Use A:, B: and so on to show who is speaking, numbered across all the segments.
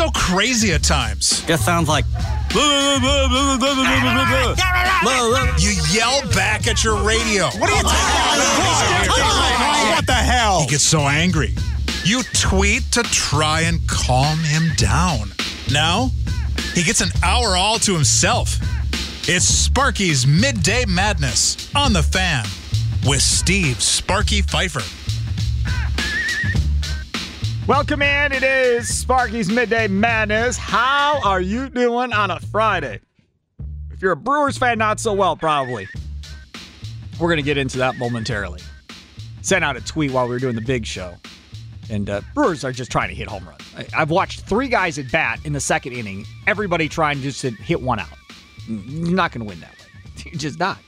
A: He so crazy at times.
B: Just sounds like.
A: You yell back at your radio. What are you talking about?
C: What the hell?
A: He gets so angry. You tweet to try and calm him down. Now, he gets an hour all to himself. It's Sparky's Midday Madness on the fan with Steve Sparky Pfeiffer.
C: Welcome in. It is Sparky's Midday Madness. How are you doing on a Friday? If you're a Brewers fan, not so well, probably. We're going to get into that momentarily. Sent out a tweet while we were doing the big show. And uh, Brewers are just trying to hit home runs. I- I've watched three guys at bat in the second inning, everybody trying just to hit one out. You're not going to win that way. You're just not.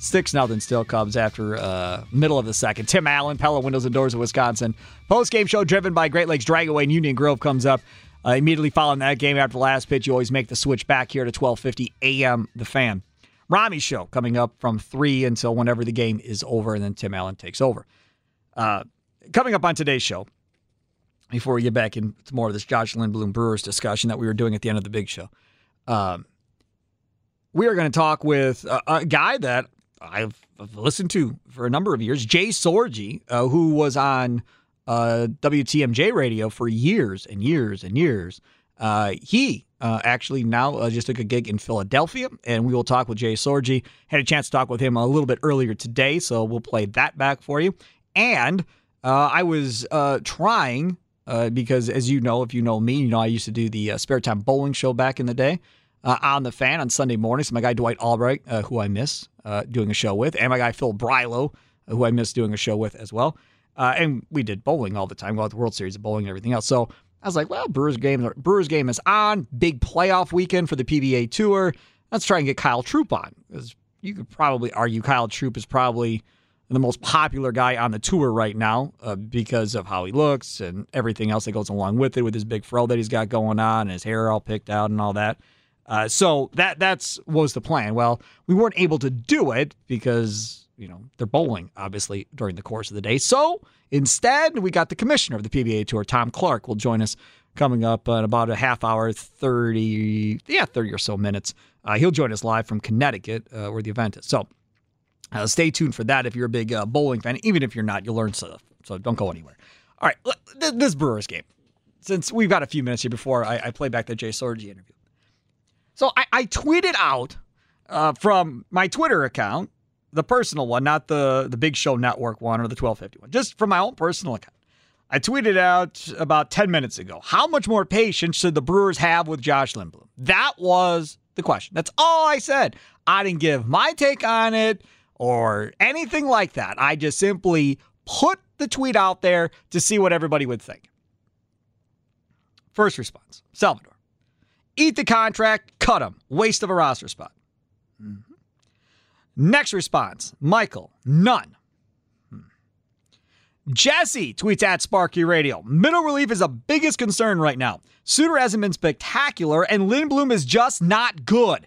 C: Six nothing still Cubs after uh, middle of the second. Tim Allen, Pella Windows and Doors of Wisconsin. Post game show driven by Great Lakes Dragaway and Union Grove comes up uh, immediately following that game after the last pitch. You always make the switch back here to 12:50 a.m. The Fan. Rami show coming up from three until whenever the game is over, and then Tim Allen takes over. Uh, coming up on today's show, before we get back into more of this Josh Lindblom Brewers discussion that we were doing at the end of the big show, um, we are going to talk with a, a guy that I've, I've listened to for a number of years, Jay Sorgi, uh, who was on uh, WTMJ radio for years and years and years. Uh, he uh, actually now uh, just took a gig in Philadelphia, and we will talk with Jay Sorgi. Had a chance to talk with him a little bit earlier today, so we'll play that back for you. And uh, I was trying because, as you know, if you know me, you know I used to do the spare time bowling show back in the day uh, on the fan on Sunday mornings. My guy Dwight Albright, uh, who I miss uh, doing a show with, and my guy Phil Brilo, who I miss doing a show with as well. Uh, and we did bowling all the time, well, the World Series of bowling and everything else. So I was like, well, Brewers game, Brewers game is on. Big playoff weekend for the PBA Tour. Let's try and get Kyle Troup on. Because you could probably argue Kyle Troup is probably the most popular guy on the tour right now uh, because of how he looks and everything else that goes along with it, with his big fro that he's got going on and his hair all picked out and all that. Uh, so that that's was the plan. Well, we weren't able to do it because you know they're bowling obviously during the course of the day. So instead, we got the commissioner of the PBA Tour, Tom Clark, will join us coming up in about a half hour, thirty yeah, thirty or so minutes. Uh, he'll join us live from Connecticut, uh, where the event is. So uh, stay tuned for that if you're a big uh, bowling fan. Even if you're not, you'll learn stuff. So don't go anywhere. All right, this Brewers game. Since we've got a few minutes here before I, I play back the Jay Sorgi interview. So I, I tweeted out uh, from my Twitter account, the personal one, not the the Big Show Network one or the 1250 one, just from my own personal account. I tweeted out about 10 minutes ago. How much more patience should the Brewers have with Josh Lindblom? That was the question. That's all I said. I didn't give my take on it or anything like that. I just simply put the tweet out there to see what everybody would think. First response Salvador. Eat the contract, cut him. Waste of a roster spot. Mhm. Next response Michael. None. Hmm. Jesse tweets at Sparky Radio. Middle relief is the biggest concern right now. Suter hasn't been spectacular, and Lindblom is just not good.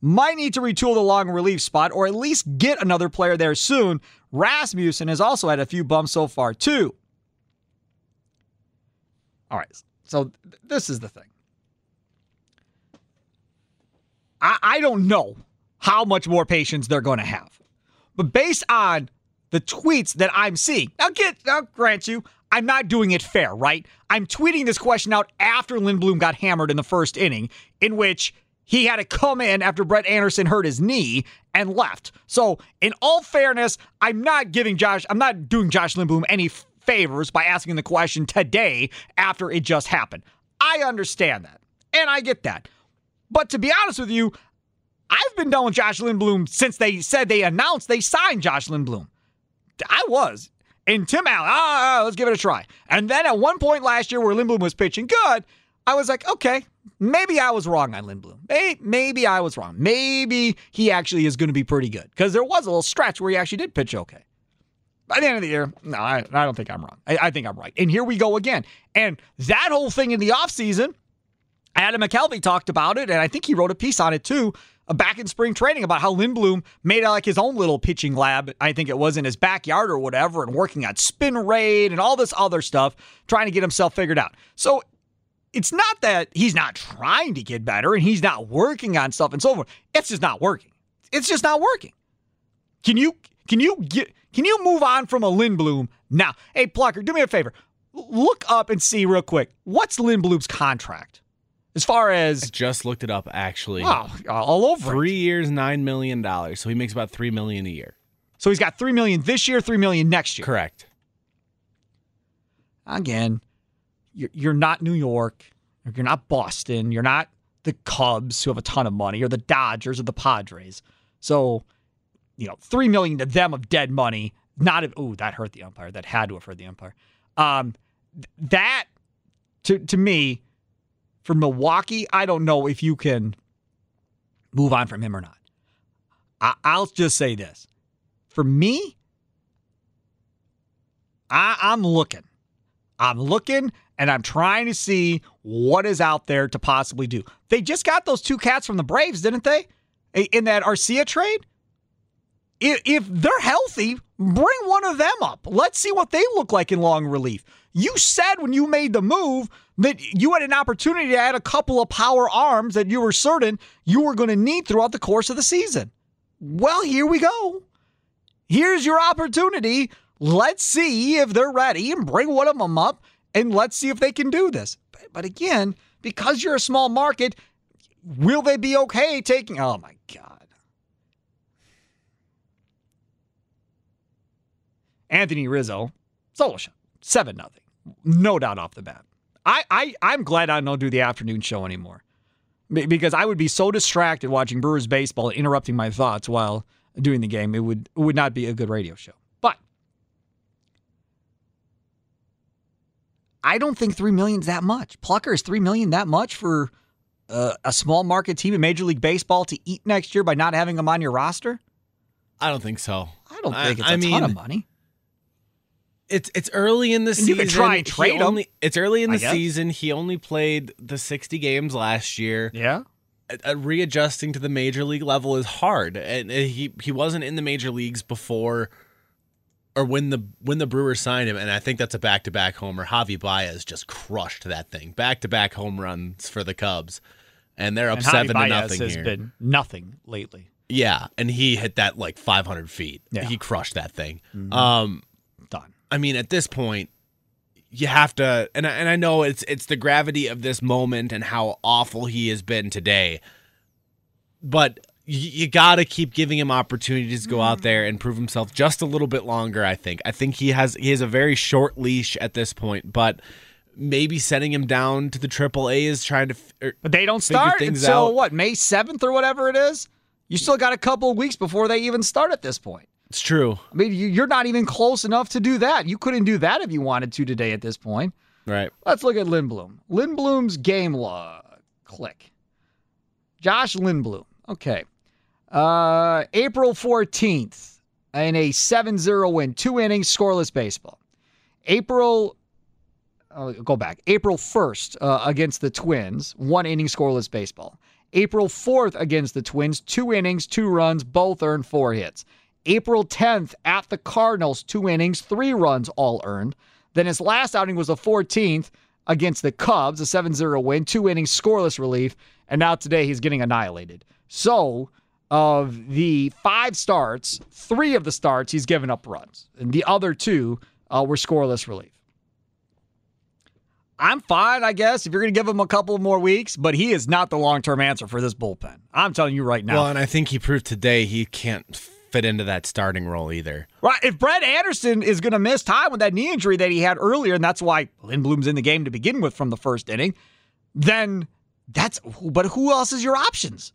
C: Might need to retool the long relief spot or at least get another player there soon. Rasmussen has also had a few bumps so far, too. All right, so th- this is the thing. I, I don't know how much more patience they're going to have. But based on the tweets that I'm seeing, now get I'll grant you, I'm not doing it fair, right? I'm tweeting this question out after Lindblom got hammered in the first inning, in which He had to come in after Brett Anderson hurt his knee and left. So, in all fairness, I'm not giving Josh, I'm not doing Josh Lindblom any favors by asking the question today after it just happened. I understand that. And I get that. But to be honest with you, I've been done with Josh Lindblom since they said they announced they signed Josh Lindblom. I was. And Tim Allen, ah, let's give it a try. And then at one point last year where Lindblom was pitching good, I was like, okay, maybe I was wrong on Lindblom. Maybe, maybe I was wrong. Maybe he actually is going to be pretty good because there was a little stretch where he actually did pitch okay. By the end of the year, no, I, I don't think I'm wrong. I, I, think I'm right. And here we go again. And that whole thing in the offseason, Adam McCalvy talked about it, and I think he wrote a piece on it too, uh, back in spring training about how Lindblom made like his own little pitching lab. I think it was in his backyard or whatever, and working on spin rate and all this other stuff, trying to get himself figured out. So it's not that he's not trying to get better and he's not working on stuff and so forth. It's just not working. It's just not working. Can you can you get can you move on from a Lindblom now? Hey, Plucker, do me a favor. Look up and see real quick. What's Lindblom's contract? As far as
B: I just looked it up actually.
C: Wow, all over.
B: Three
C: it.
B: years, nine million dollars. So he makes about three million a year.
C: So he's got three million this year, three million next year.
B: Correct.
C: Again, you're, you're not New York. You're not Boston. You're not the Cubs who have a ton of money, or the Dodgers or the Padres. So, you know, three million to them of dead money. Not oh, that hurt the umpire. That had to have hurt the umpire. Um, that to to me, for Milwaukee, I don't know if you can move on from him or not. I, I'll just say this: for me, I, I'm looking. I'm looking and I'm trying to see what is out there to possibly do. They just got those two cats from the Braves, didn't they? In that Arcia trade? If they're healthy, bring one of them up. Let's see what they look like in long relief. You said when you made the move that you had an opportunity to add a couple of power arms that you were certain you were going to need throughout the course of the season. Well, here we go. Here's your opportunity. Let's see if they're ready and bring one of them up and let's see if they can do this. But, again, because you're a small market, will they be okay taking? Oh my God. Anthony Rizzo, solo shot, 7 nothing. No doubt off the bat. I, I, I'm glad I don't do the afternoon show anymore because I would be so distracted watching Brewers baseball, interrupting my thoughts while doing the game. It would, it would not be a good radio show. But I don't think three million is that much. Plucker is three million that much for uh, a small market team in Major League Baseball to eat next year by not having them on your roster?
B: I don't think so.
C: I don't think it's I, a mean, ton of money.
B: It's it's early in the
C: and
B: season.
C: You can try and trade
B: only,
C: him.
B: It's early in the season. He only played the sixty games last year.
C: Yeah.
B: readjusting to the major league level is hard, and he he wasn't in the major leagues before or when the when the Brewers signed him, and I think that's a back to back homer. Javi Baez just crushed that thing. Back to back home runs for the Cubs, and they're up
C: and
B: seven
C: Javi
B: to
C: Baez
B: nothing
C: has
B: here.
C: Been nothing lately.
B: Yeah, and he hit that like 500 feet.
C: Yeah.
B: He crushed that thing.
C: Mm-hmm.
B: Um. I mean, at this point, you have to, and I, and I know it's it's the gravity of this moment and how awful he has been today, but you, you got to keep giving him opportunities to go out there and prove himself just a little bit longer. I think. I think he has he has a very short leash at this point, but maybe sending him down to the Triple A is trying to. Er,
C: but they don't start until out. what May seventh or whatever it is. You still got a couple of weeks before they even start at this point.
B: It's true.
C: I mean, you're not even close enough to do that. You couldn't do that if you wanted to today at this point.
B: Right.
C: Let's look at Lindblom. Lindblom's game log. Click. Josh Lindblom. Okay. Uh, April 14th, in a 7 0 win, two innings, scoreless baseball. April, I'll go back. April 1st uh, against the Twins, one inning, scoreless baseball. April 4th against the Twins, two innings, two runs, both earned four hits. April 10th at the Cardinals, two innings, three runs, all earned. Then his last outing was the 14th against the Cubs, a 7 0 win, two innings, scoreless relief. And now today he's getting annihilated. So, of the five starts, three of the starts he's given up runs, and the other two uh, were scoreless relief. I'm fine, I guess, if you're going to give him a couple more weeks, but he is not the long term answer for this bullpen. I'm telling you right now.
B: Well, and I think he proved today he can't fit into that starting role either.
C: Right. If Brett Anderson is going to miss time with that knee injury that he had earlier, and that's why Lindblom's in the game to begin with from the first inning, then that's, but who else is your options?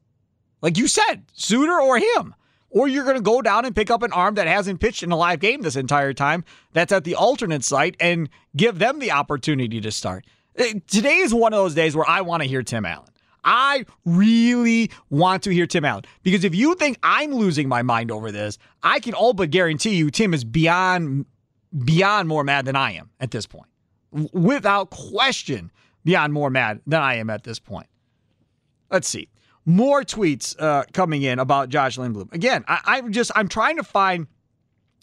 C: Like you said, Suter or him. Or you're going to go down and pick up an arm that hasn't pitched in a live game this entire time that's at the alternate site and give them the opportunity to start. Eh, today is one of those days where I want to hear Tim Allen. I really want to hear Tim Allen because if you think I'm losing my mind over this, I can all but guarantee you Tim is beyond beyond more mad than I am at this point. Without question, beyond more mad than I am at this point. Let's see more tweets uh, coming in about Josh Lindblom. Again, I, am just I'm trying to find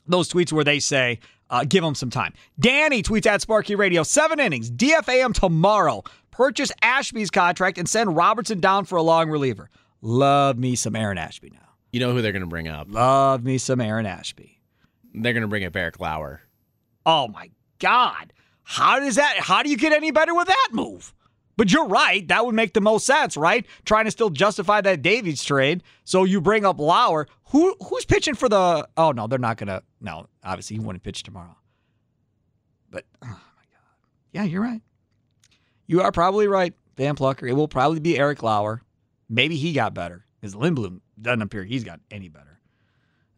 C: those tweets where they say uh, give him some time. Danny tweets at Sparky Radio seven innings DFA him tomorrow. Purchase Ashby's contract and send Robertson down for a long reliever. Love me some Aaron Ashby now.
B: You know who they're going to bring up?
C: Love me some Aaron Ashby.
B: They're going to bring up Eric Lauer.
C: Oh my God. How does that? How do you get any better with that move? But you're right. That would make the most sense, right? Trying to still justify that Davies trade. So you bring up Lauer. Who who's pitching for the Oh no, they're not gonna no, obviously he wouldn't pitch tomorrow. But oh my god. Yeah, you're right. You are probably right, Van Plucker. It will probably be Eric Lauer. Maybe he got better. Because Lindblom doesn't appear he's got any better.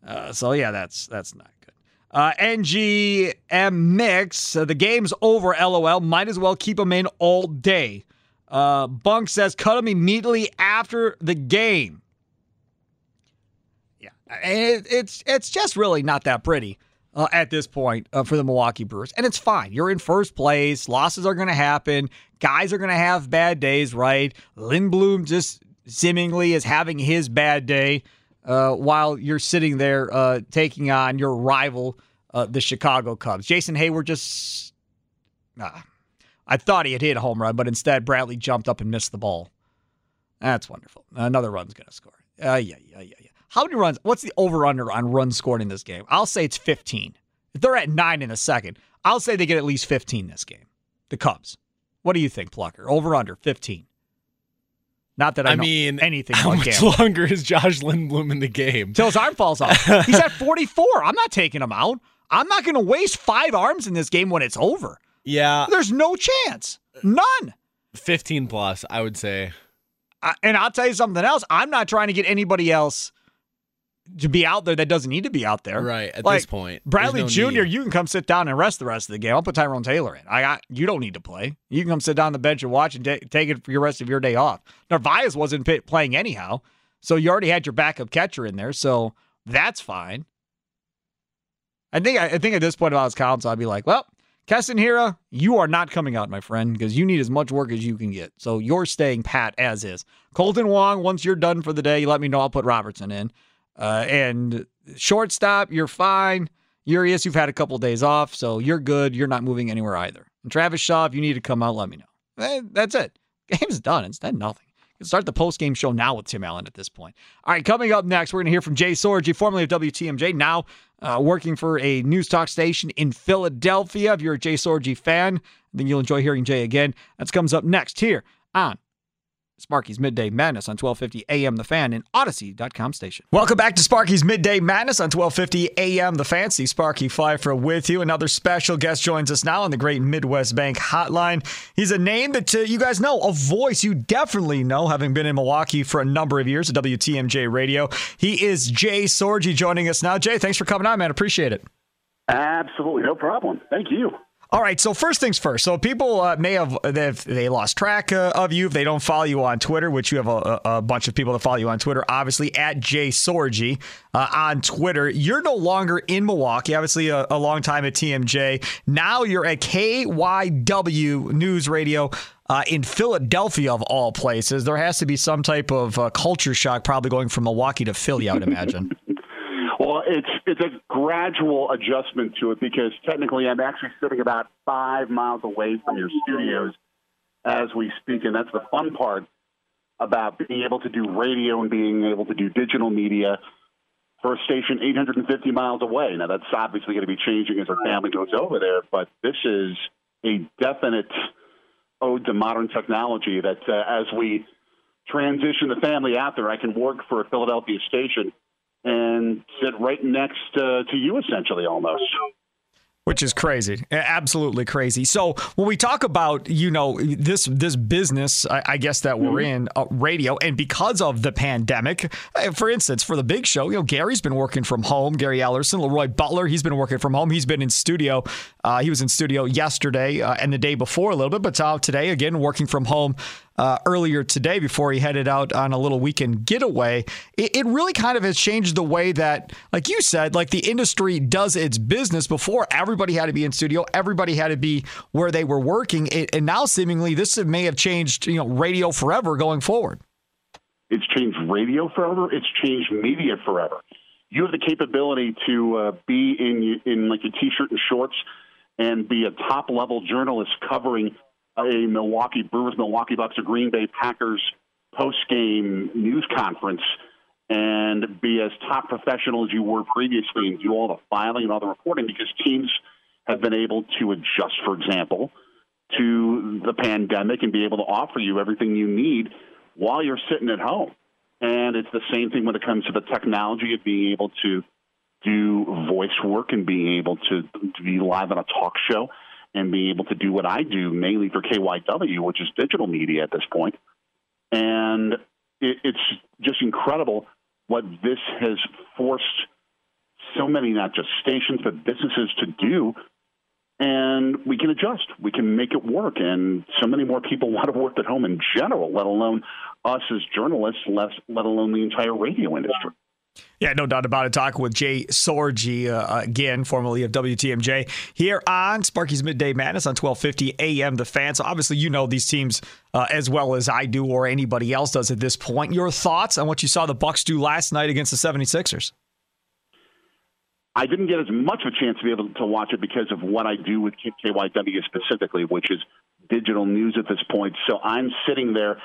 C: Uh, so yeah, that's that's not good. Uh, NGM mix. Uh, the game's over. LOL. Might as well keep him in all day. Uh, Bunk says cut him immediately after the game. Yeah, it, it's it's just really not that pretty uh, at this point uh, for the Milwaukee Brewers, and it's fine. You're in first place. Losses are going to happen. Guys are going to have bad days, right? Lindblom just seemingly is having his bad day uh, while you're sitting there uh, taking on your rival, uh, the Chicago Cubs. Jason Heyward just. I thought he had hit a home run, but instead Bradley jumped up and missed the ball. That's wonderful. Another run's going to score. Uh, yeah, yeah, yeah, yeah. How many runs? What's the over under on runs scored in this game? I'll say it's 15. If they're at nine in a second, I'll say they get at least 15 this game. The Cubs. What do you think, Plucker? Over under 15. Not that I, I mean anything.
B: How much
C: gambling.
B: longer is Josh Lindblom in the game?
C: Till his arm falls off. He's at 44. I'm not taking him out. I'm not going to waste five arms in this game when it's over.
B: Yeah.
C: There's no chance. None.
B: 15 plus, I would say.
C: Uh, and I'll tell you something else. I'm not trying to get anybody else to be out there that doesn't need to be out there.
B: Right. At like, this point,
C: Bradley
B: no
C: Jr.,
B: need.
C: you can come sit down and rest the rest of the game. I'll put Tyrone Taylor in. I got you don't need to play. You can come sit down on the bench and watch and t- take it for your rest of your day off. Narvaez wasn't p- playing anyhow, so you already had your backup catcher in there, so that's fine. I think I think at this point, if I was Counsell, I'd be like, well, Keston Hiura, you are not coming out, my friend, because you need as much work as you can get. So you're staying pat as is. Kolten Wong, once you're done for the day, you let me know. I'll put Robertson in. Uh, and shortstop, you're fine. Urias, you've had a couple of days off, so you're good. You're not moving anywhere either. And Travis Shaw, if you need to come out, let me know. Eh, that's it. Game's done. It's 10 nothing. Can start the post game show now with Tim Allen at this point. All right, coming up next, we're going to hear from Jay Sorgi, formerly of WTMJ, now uh, working for a news talk station in Philadelphia. If you're a Jay Sorgi fan, then you'll enjoy hearing Jay again. That comes up next here on Sparky's Midday Madness on 1250 AM The Fan and Audacy.com station. Welcome back to Sparky's Midday Madness on 1250 AM The Fancy. Sparky Pfeiffer with you. Another special guest joins us now on the Great Midwest Bank Hotline. He's a name that uh, you guys know, a voice you definitely know, having been in Milwaukee for a number of years at WTMJ Radio. He is Jay Sorgi joining us now. Jay, thanks for coming on, man. Appreciate it.
D: Absolutely. No problem. Thank you.
C: All right, so first things first. So people uh, may have they lost track uh, of you if they don't follow you on Twitter, which you have a, a bunch of people that follow you on Twitter. Obviously, at Jay Sorgi uh, on Twitter. You're no longer in Milwaukee. Obviously, a, a long time at TMJ. Now you're at KYW News Radio. Uh, in Philadelphia, of all places, there has to be some type of uh, culture shock, probably going from Milwaukee to Philly. I would imagine.
D: It's it's a gradual adjustment to it because technically I'm actually sitting about five miles away from your studios as we speak, and that's the fun part about being able to do radio and being able to do digital media for a station 850 miles away. Now that's obviously going to be changing as our family goes over there, but this is a definite ode to modern technology. That uh, as we transition the family out there, I can work for a Philadelphia station and sit right next uh, to you, essentially, almost
C: which is crazy, absolutely crazy. So when we talk about you know this this business, I, I guess that we're mm-hmm. in uh, radio, and because of the pandemic, uh, for instance, for the big show, you know Gary's been working from home. Gary Ellerson, Leroy Butler, he's been working from home. He's been in studio. Uh, he was in studio yesterday uh, and the day before a little bit, but uh, today again working from home uh, earlier today before he headed out on a little weekend getaway. It, it, really kind of has changed the way that, like you said, like the industry does its business. Before everybody had to be in studio, everybody had to be where they were working, it, and now seemingly this may have changed, you know, radio forever going forward.
D: It's changed radio forever. It's changed media forever. You have the capability to uh, be in in like a t-shirt and shorts and be a top level journalist covering a Milwaukee Brewers, Milwaukee Bucks, or Green Bay Packers post game news conference and be as top professional as you were previously and do all the filing and all the reporting because teams have been able to adjust, for example, to the pandemic and be able to offer you everything you need while you're sitting at home. And it's the same thing when it comes to the technology of being able to do voice work and being able to, to be live on a talk show and be able to do what I do mainly for KYW, which is digital media at this point. And it, it's just incredible what this has forced so many, not just stations, but businesses to do. And we can adjust. We can make it work. And so many more people want to work at home in general, let alone us as journalists, let, let alone the entire radio industry.
C: Yeah, no doubt about it. Talking with Jay Sorgi, uh, again, formerly of WTMJ, here on Sparky's Midday Madness on 1250 AM. The fans. So obviously, you know these teams uh, as well as I do or anybody else does at this point. Your thoughts on what you saw the Bucks do last night against the 76ers?
D: I didn't get as much of a chance to be able to watch it because of what I do with KYW specifically, which is digital news at this point. So I'm sitting there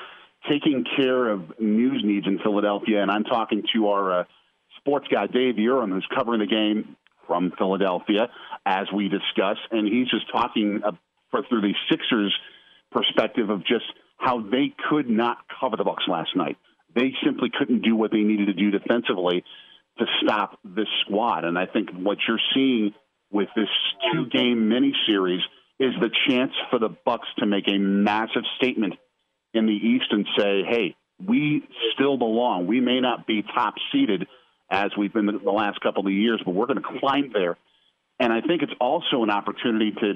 D: taking care of news needs in Philadelphia, and I'm talking to our uh, sports guy Dave Uram, who's covering the game from Philadelphia, as we discuss, and he's just talking uh, for, through the Sixers' perspective of just how they could not cover the Bucks last night. They simply couldn't do what they needed to do defensively to stop this squad. And I think what you're seeing with this two-game mini series is the chance for the Bucks to make a massive statement in the East and say, "Hey, we still belong. We may not be top seeded." As we've been the last couple of years, but we're going to climb there. And I think it's also an opportunity to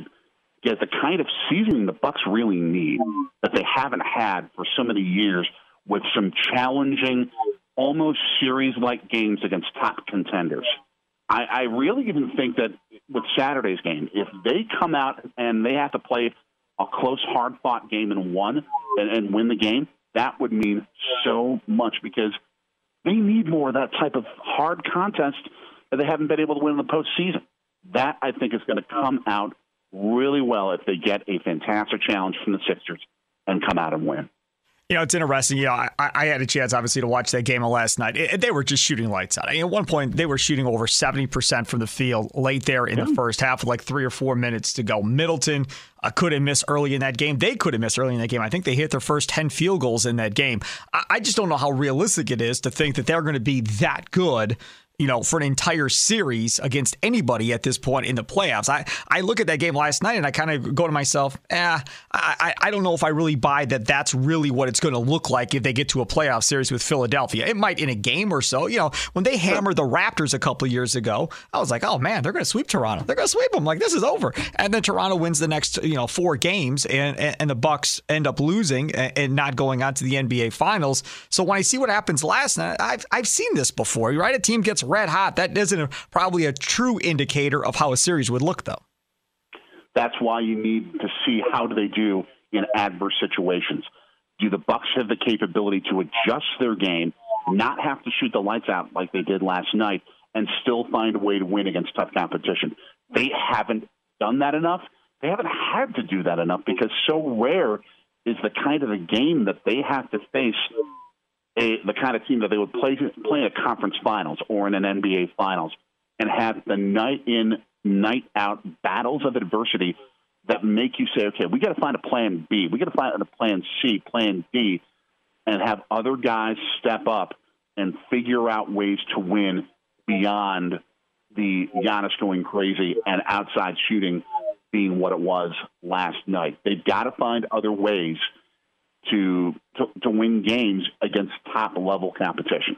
D: get the kind of seasoning the Bucks really need that they haven't had for so many years with some challenging, almost series-like games against top contenders. I, I really even think that with Saturday's game, if they come out and they have to play a close, hard-fought game and won and, and win the game, that would mean so much because – they need more of that type of hard contest that they haven't been able to win in the postseason. That, I think, is going to come out really well if they get a fantastic challenge from the Sixers and come out and win.
C: You know, it's interesting. You know, I, I, had a chance, obviously, to watch that game last night. It, they were just shooting lights out. I mean, at one point, they were shooting over 70% from the field late there in yeah. the first half with like three or four minutes to go. Middleton uh, couldn't miss early in that game. They couldn't miss early in that game. I think they hit their first 10 field goals in that game. I, I just don't know how realistic it is to think that they're going to be that good you know, for an entire series against anybody at this point in the playoffs. I, I look at that game last night and I kind of go to myself, eh, I, I don't know if I really buy that that's really what it's going to look like if they get to a playoff series with Philadelphia. It might in a game or so. You know, when they hammered the Raptors a couple years ago, I was like, oh man, they're going to sweep Toronto. They're going to sweep them. Like this is over. And then Toronto wins the next, you know, four games and, and, and the Bucks end up losing and, and not going on to the NBA Finals. So when I see what happens last night, I've, I've seen this before, right? A team gets red hot. That isn't probably a true indicator of how a series would look, though.
D: That's why you need to see how do they do in adverse situations. Do the Bucks have the capability to adjust their game, not have to shoot the lights out like they did last night, and still find a way to win against tough competition? They haven't done that enough. They haven't had to do that enough because so rare is the kind of a game that they have to face a, the kind of team that they would play play in a conference finals or in an NBA finals and have the night in night out battles of adversity that make you say, okay, we got to find a plan B, we got to find a plan C, plan D, and have other guys step up and figure out ways to win beyond the Giannis going crazy and outside shooting being what it was last night. They've got to find other ways to, to, to win games against top level competition.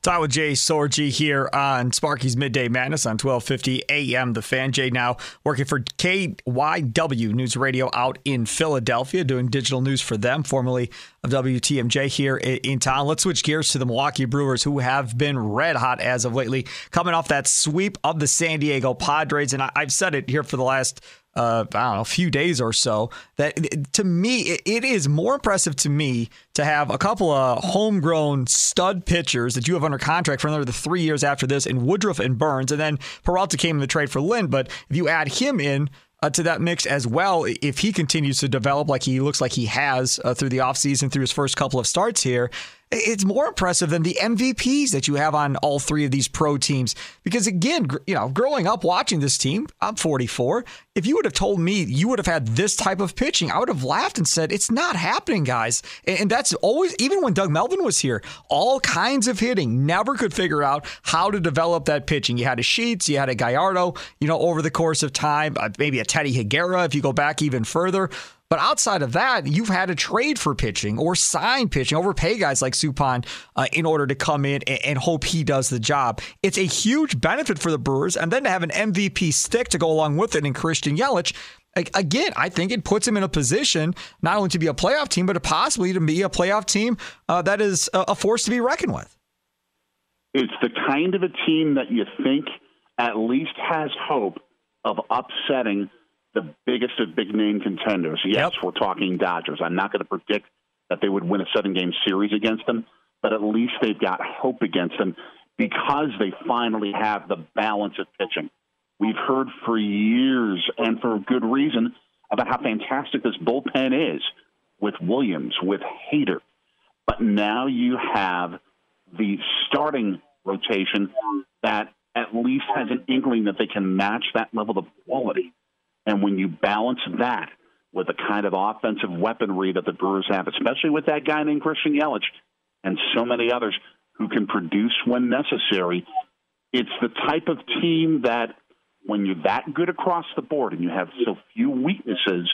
C: Talk with Jay Sorgi here on Sparky's Midday Madness on 1250 AM. The Fan Jay now working for KYW News Radio out in Philadelphia, doing digital news for them, formerly of WTMJ here in town. Let's switch gears to the Milwaukee Brewers, who have been red hot as of lately, coming off that sweep of the San Diego Padres. And I've said it here for the last uh, I don't know, a few days or so. That to me, it is more impressive to me to have a couple of homegrown stud pitchers that you have under contract for another three years after this in Woodruff and Burns. And then Peralta came in the trade for Lind. But if you add him in, uh, to that mix as well if he continues to develop like he looks like he has uh, through the offseason through his first couple of starts here it's more impressive than the MVPs that you have on all three of these pro teams. Because again, you know, growing up watching this team, I'm 44. If you would have told me you would have had this type of pitching, I would have laughed and said, "It's not happening, guys." And that's always, even when Doug Melvin was here, all kinds of hitting. Never could figure out how to develop that pitching. You had a Sheets, you had a Gallardo, you know, over the course of time, uh, maybe a Teddy Higuera if you go back even further. But outside of that, you've had to trade for pitching or sign pitching, overpay guys like Suppan uh, in order to come in and, and, hope he does the job. It's a huge benefit for the Brewers, and then to have an MVP stick to go along with it in Christian Yelich. Again, I think it puts him in a position not only to be a playoff team, but possibly to be a playoff team uh, that is a force to be reckoned with.
D: It's the kind of a team that you think at least has hope of upsetting the biggest of big name contenders. Yes, yep. we're talking Dodgers. I'm not going to predict that they would win a seven game series against them, but at least they've got hope against them because they finally have the balance of pitching. We've heard for years and for good reason about how fantastic this bullpen is with Williams, with Hader. But now you have the starting rotation that at least has an inkling that they can match that level of quality. And when you balance that with the kind of offensive weaponry that the Brewers have, especially with that guy named Christian Yelich and so many others who can produce when necessary, it's the type of team that when you're that good across the board and you have so few weaknesses,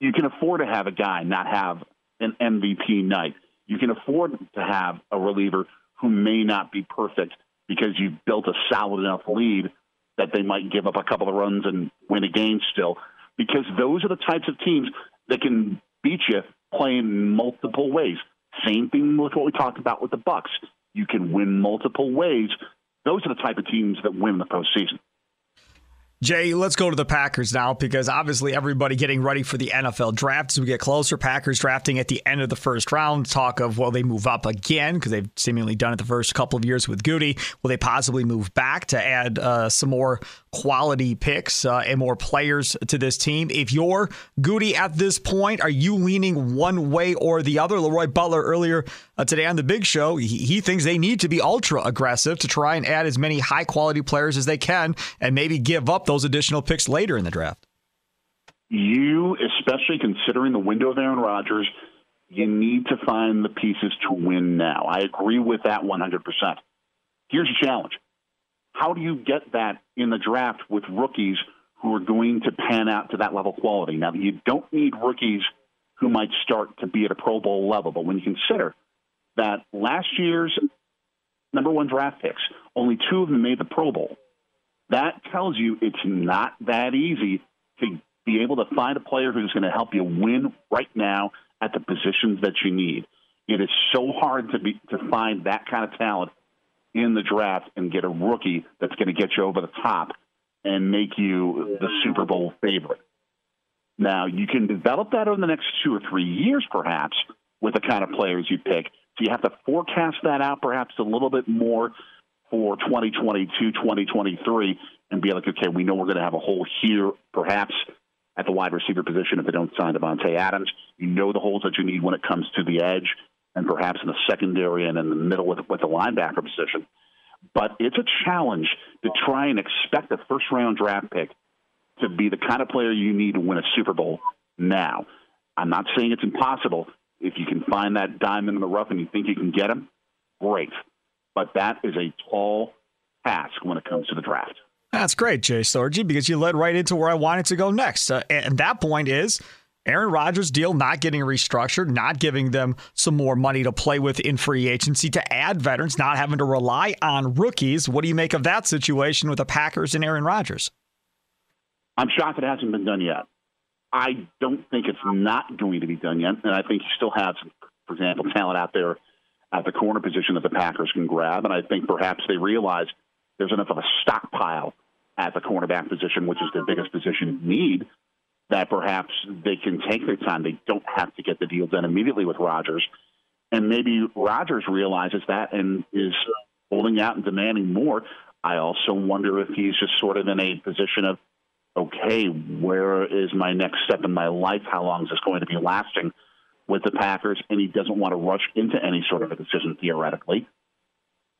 D: you can afford to have a guy not have an MVP night. You can afford to have a reliever who may not be perfect because you've built a solid enough lead that they might give up a couple of runs and win a game still, because those are the types of teams that can beat you playing multiple ways. Same thing with what we talked about with the Bucks. You can win multiple ways. Those are the type of teams that win the postseason.
C: Jay, let's go to the Packers now because obviously everybody getting ready for the NFL draft as we get closer. Packers drafting at the end of the first round. Talk of will they move up again because they've seemingly done it the first couple of years with Gutey. Will they possibly move back to add uh, some more quality picks uh, and more players to this team? If you're Gutey at this point, are you leaning one way or the other? Leroy Butler earlier uh, today on the Big Show, he, he thinks they need to be ultra aggressive to try and add as many high quality players as they can and maybe give up those additional picks later in the draft?
D: You, especially considering the window of Aaron Rodgers, you need to find the pieces to win now. I agree with that 100%. Here's a challenge How do you get that in the draft with rookies who are going to pan out to that level of quality? Now, you don't need rookies who might start to be at a Pro Bowl level, but when you consider that last year's number one draft picks, only two of them made the Pro Bowl that tells you it's not that easy to be able to find a player who's going to help you win right now at the positions that you need. It is so hard to be to find that kind of talent in the draft and get a rookie that's going to get you over the top and make you the Super Bowl favorite. Now, you can develop that over the next two or three years, perhaps, with the kind of players you pick. So you have to forecast that out perhaps a little bit more for 2022, 2023, and be like, okay, we know we're going to have a hole here, perhaps at the wide receiver position if they don't sign Davante Adams. You know the holes that you need when it comes to the edge, and perhaps in the secondary and in the middle with, with the linebacker position. But it's a challenge to try and expect a first round draft pick to be the kind of player you need to win a Super Bowl now. I'm not saying it's impossible. If you can find that diamond in the rough and you think you can get him, great. But that is a tall task when it comes to the draft.
C: That's great, Jay Sorgi, because you led right into where I wanted to go next. Uh, and that point is Aaron Rodgers' deal not getting restructured, not giving them some more money to play with in free agency to add veterans, not having to rely on rookies. What do you make of that situation with the Packers and Aaron Rodgers?
D: I'm shocked it hasn't been done yet. I don't think it's not going to be done yet, and I think you still have some, for example, talent out there at the corner position that the Packers can grab, and I think perhaps they realize there's enough of a stockpile at the cornerback position, which is their biggest position need, that perhaps they can take their time. They don't have to get the deal done immediately with Rodgers, and maybe Rodgers realizes that and is holding out and demanding more. I also wonder if he's just sort of in a position of okay, where is my next step in my life? How long is this going to be lasting with the Packers? And he doesn't want to rush into any sort of a decision theoretically.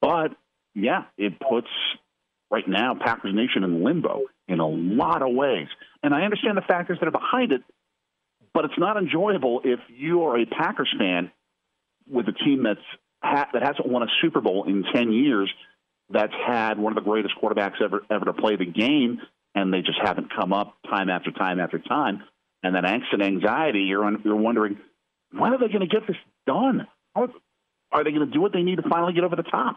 D: But yeah, it puts right now Packers Nation in limbo in a lot of ways. And I understand the factors that are behind it, but it's not enjoyable if you are a Packers fan with a team that's ha- that hasn't won a Super Bowl in 10 years that's had one of the greatest quarterbacks ever ever to play the game and they just haven't come up time after time after time. And that angst and anxiety, you're you're wondering when are they going to get this done? How, are they going to do what they need to finally get over the top?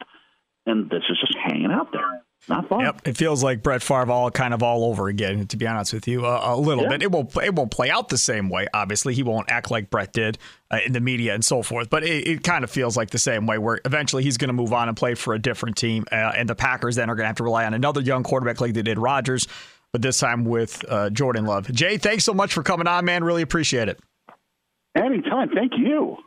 D: And this is just hanging out there. Not fun.
C: Yep, it feels like Brett Favre all kind of all over again. To be honest with you, uh, a little
D: Yeah.
C: bit. It won't it won't play out the same way. Obviously, he won't act like Brett did uh, in the media and so forth. But it, it kind of feels like the same way, where eventually he's going to move on and play for a different team, uh, and the Packers then are going to have to rely on another young quarterback like they did Rodgers, but this time with uh, Jordan Love. Jay, thanks so much for coming on, man. Really appreciate it.
D: Anytime. Thank you.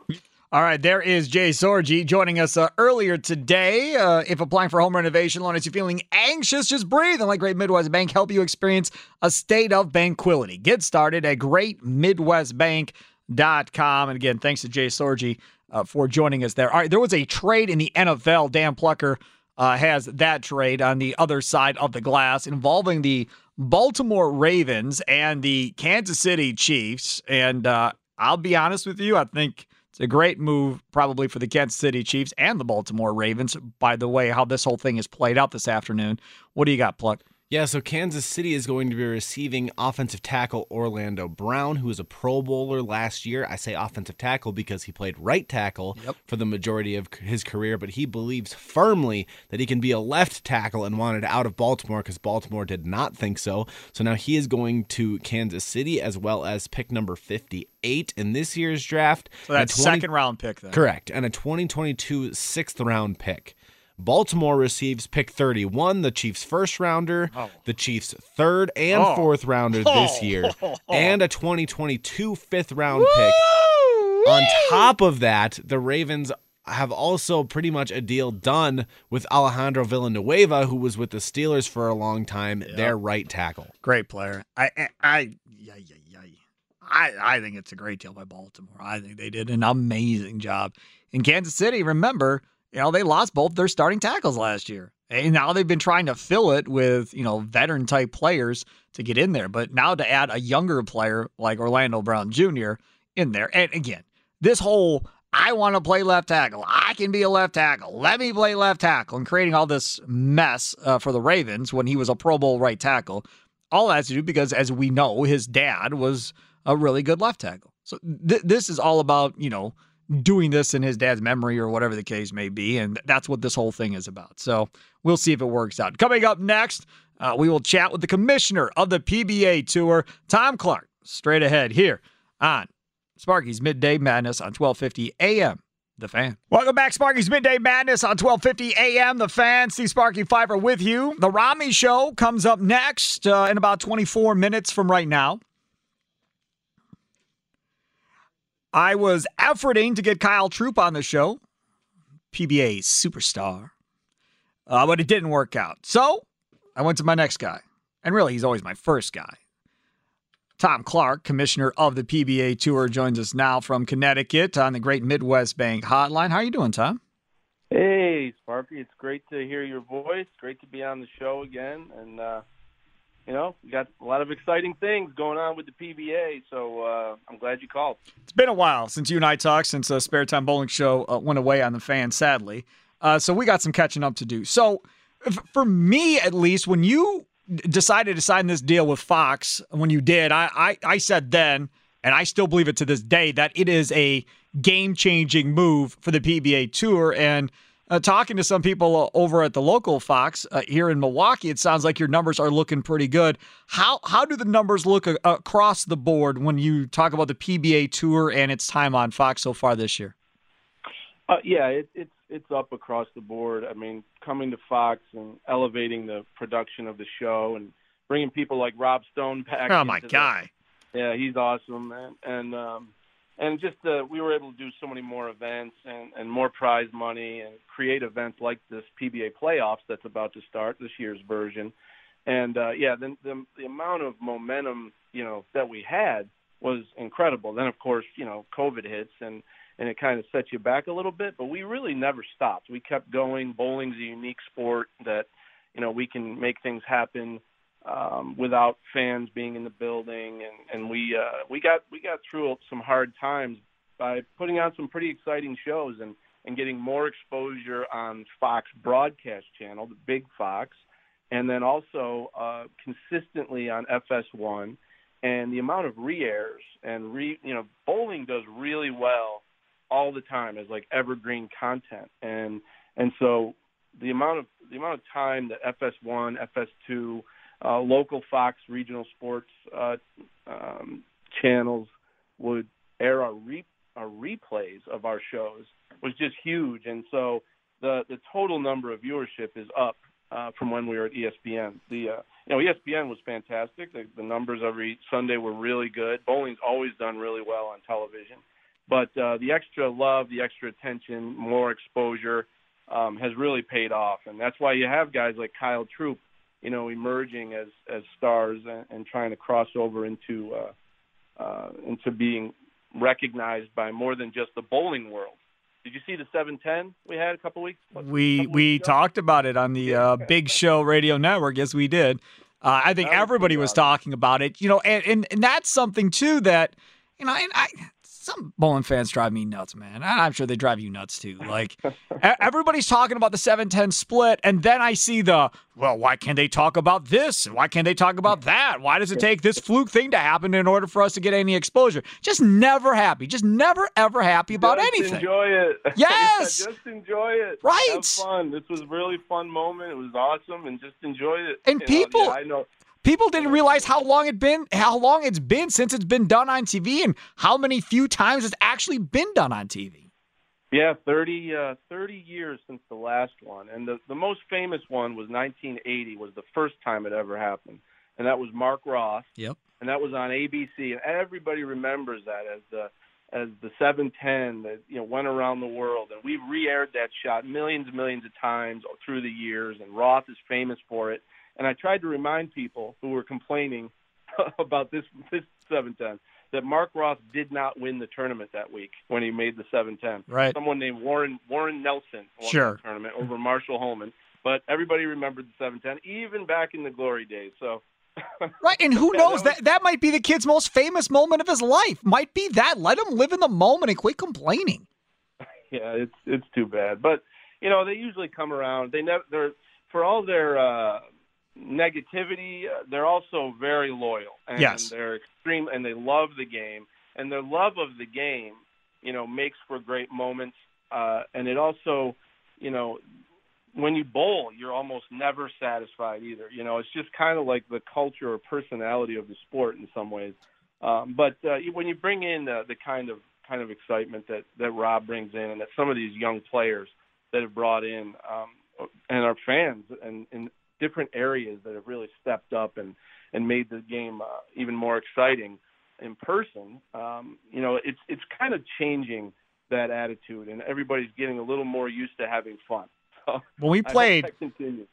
C: All right, there is Jay Sorgi joining us uh, earlier today. Uh, if applying for home renovation loan, if you're feeling anxious, just breathe and let Great Midwest Bank help you experience a state of banquility. Get started at greatmidwestbank.com. And again, thanks to Jay Sorgi uh, for joining us there. All right, there was a trade in the NFL. Dan Plucker uh, has that trade on the other side of the glass involving the Baltimore Ravens and the Kansas City Chiefs. And uh, I'll be honest with you, I think it's a great move, probably for the Kansas City Chiefs and the Baltimore Ravens. By the way, how this whole thing has played out this afternoon. What do you got, Pluck?
B: Yeah, so Kansas City is going to be receiving offensive tackle Orlando Brown, who was a Pro Bowler last year. I say offensive tackle because he played right tackle for the majority of his career, but he believes firmly that he can be a left tackle and wanted out of Baltimore because Baltimore did not think so. So now he is going to Kansas City as well as pick number 58 in this year's draft.
C: So that's
B: 20
C: second round pick then.
B: Correct. And a 2022 sixth round pick. Baltimore receives pick 31, the Chiefs' first rounder, oh. the Chiefs' third and
C: Oh.
B: fourth rounder this year, and a 2022 fifth round pick. On top of that, the Ravens have also pretty much a deal done with Alejandro Villanueva, who was with the Steelers for a long time, their right tackle.
C: Great player. I, I, I, yeah, yeah, yeah. I, I think it's a great deal by Baltimore. I think they did an amazing job. In Kansas City, remember, you know, they lost both their starting tackles last year. And now they've been trying to fill it with, you know, veteran type players to get in there. But now to add a younger player like Orlando Brown Jr. in there. And again, this whole I want to play left tackle. I can be a left tackle. Let me play left tackle and creating all this mess uh, for the Ravens when he was a Pro Bowl right tackle. All that has to do because, as we know, his dad was a really good left tackle. So th- this is all about, you know, doing this in his dad's memory or whatever the case may be. And that's what this whole thing is about. So we'll see if it works out. Coming up next, uh, we will chat with the commissioner of the PBA Tour, Tom Clark, straight ahead here on Sparky's Midday Madness on 1250 AM. The Fan. Welcome back, Sparky's Midday Madness on 1250 AM. The Fan. Steve Sparky Pfeiffer with you. The Rami Show comes up next uh, in about 24 minutes from right now. I was efforting to get Kyle Troup on the show, PBA superstar, uh, but it didn't work out. So I went to my next guy. And really, he's always my first guy. Tom Clark, commissioner of the PBA Tour, joins us now from Connecticut on the Great Midwest Bank Hotline. How are you doing, Tom?
E: Hey, Sparky, it's great to hear your voice. Great to be on the show again. And uh, you know, we got a lot of exciting things going on with the PBA. So uh, I'm glad you called.
C: It's been a while since you and I talked, since uh, Spare Time Bowling Show uh, went away on the fan, sadly. Uh, so we got some catching up to do. So f- for me, at least, when you decided to sign this deal with Fox, when you did, I, I, I said then, and I still believe it to this day, that it is a game changing move for the PBA Tour. And uh, talking to some people uh, over at the local Fox uh, here in Milwaukee, it sounds like your numbers are looking pretty good. How how do the numbers look a- across the board when you talk about the PBA Tour and its time on Fox so far this year?
E: Uh, yeah, it, it's it's up across the board. I mean, coming to Fox and elevating the production of the show and bringing people like Rob Stone back.
C: Oh my
E: into the- yeah, he's awesome, man. And um, and just uh, we were able to do so many more events and, and more prize money and create events like this PBA playoffs that's about to start this year's version. And uh, yeah, the, the the amount of momentum you know that we had was incredible. Then of course you know COVID hits and and it kind of sets you back a little bit. But we really never stopped. We kept going. Bowling's a unique sport that you know we can make things happen um, without fans being in the building, and and we uh, we got we got through some hard times by putting on some pretty exciting shows and and getting more exposure on Fox broadcast channel, the big Fox, and then also uh, consistently on FS1. And the amount of re-airs and re you know bowling does really well all the time as like evergreen content and and so the amount of the amount of time that FS1, FS2, uh, local Fox regional sports uh, um, channels would air our re- our replays of our shows was just huge, and so the the total number of viewership is up uh, from when we were at ESPN. The uh, you know ESPN was fantastic. The, the numbers every Sunday were really good. Bowling's always done really well on television, but uh, the extra love, the extra attention, more exposure um, has really paid off, and that's why you have guys like Kyle Troup, you know, emerging as as stars and, and trying to cross over into uh, uh, into being recognized by more than just the bowling world. Did you see the 710 we had a couple weeks? what,
C: We
E: couple
C: we
E: weeks
C: talked about it on the uh, Big Show Radio Network. Yes, we did. Uh, I think everybody was talking about it. You know, and, and and that's something too that you know. And I some bowling fans drive me nuts, man. I'm sure they drive you nuts too. Like everybody's talking about the 7-10 split, and then I see the well, why can't they talk about this? Why can't they talk about that? Why does it take this fluke thing to happen in order for us to get any exposure? Just never happy. Just never ever happy about anything.
E: Just
C: anything.
E: Enjoy it.
C: Yes!
E: just enjoy it.
C: Right.
E: Have fun. This was a really fun moment. It was awesome, and just enjoy it.
C: And
E: You know,
C: people-
E: yeah, I know.
C: People didn't realize how long it been, how long it's been since it's been done on TV, and how many few times it's actually been done on TV.
E: Yeah, 30, uh, 30 years since the last one, and the the most famous one was 1980. Was the first time it ever happened, and that was Mark Roth.
C: Yep.
E: and that was on ABC, and everybody remembers that as the as the 710 that you know went around the world, and we've re-aired that shot millions and millions of times through the years, and Roth is famous for it. And I tried to remind people who were complaining about this this 710 that Mark Roth did not win the tournament that week when he made the 710.
C: Right.
E: Someone named Warren Warren Nelson won
C: Sure.
E: the tournament over Marshall Holman. But everybody remembered the 710, even back in the glory days. So
C: Right, and who knows
E: that
C: that that might be the kid's most famous moment of his life. Might be that. Let him live in the moment and quit complaining.
E: yeah, it's it's too bad. But you know, they usually come around. They never they're for all their uh negativity, uh, they're also very loyal. And
C: Yes.
E: they're extreme and they love the game. And their love of the game, you know, makes for great moments. Uh and it also, you know, when you bowl, you're almost never satisfied either. You know, it's just kind of like the culture or personality of the sport in some ways. Um, but uh, when you bring in the, the kind of kind of excitement that that Rob brings in, and that some of these young players that have brought in, um, and our fans, and in different areas that have really stepped up and and made the game uh, even more exciting in person. Um, you know, it's it's kind of changing that attitude, and everybody's getting a little more used to having fun. So
C: When we played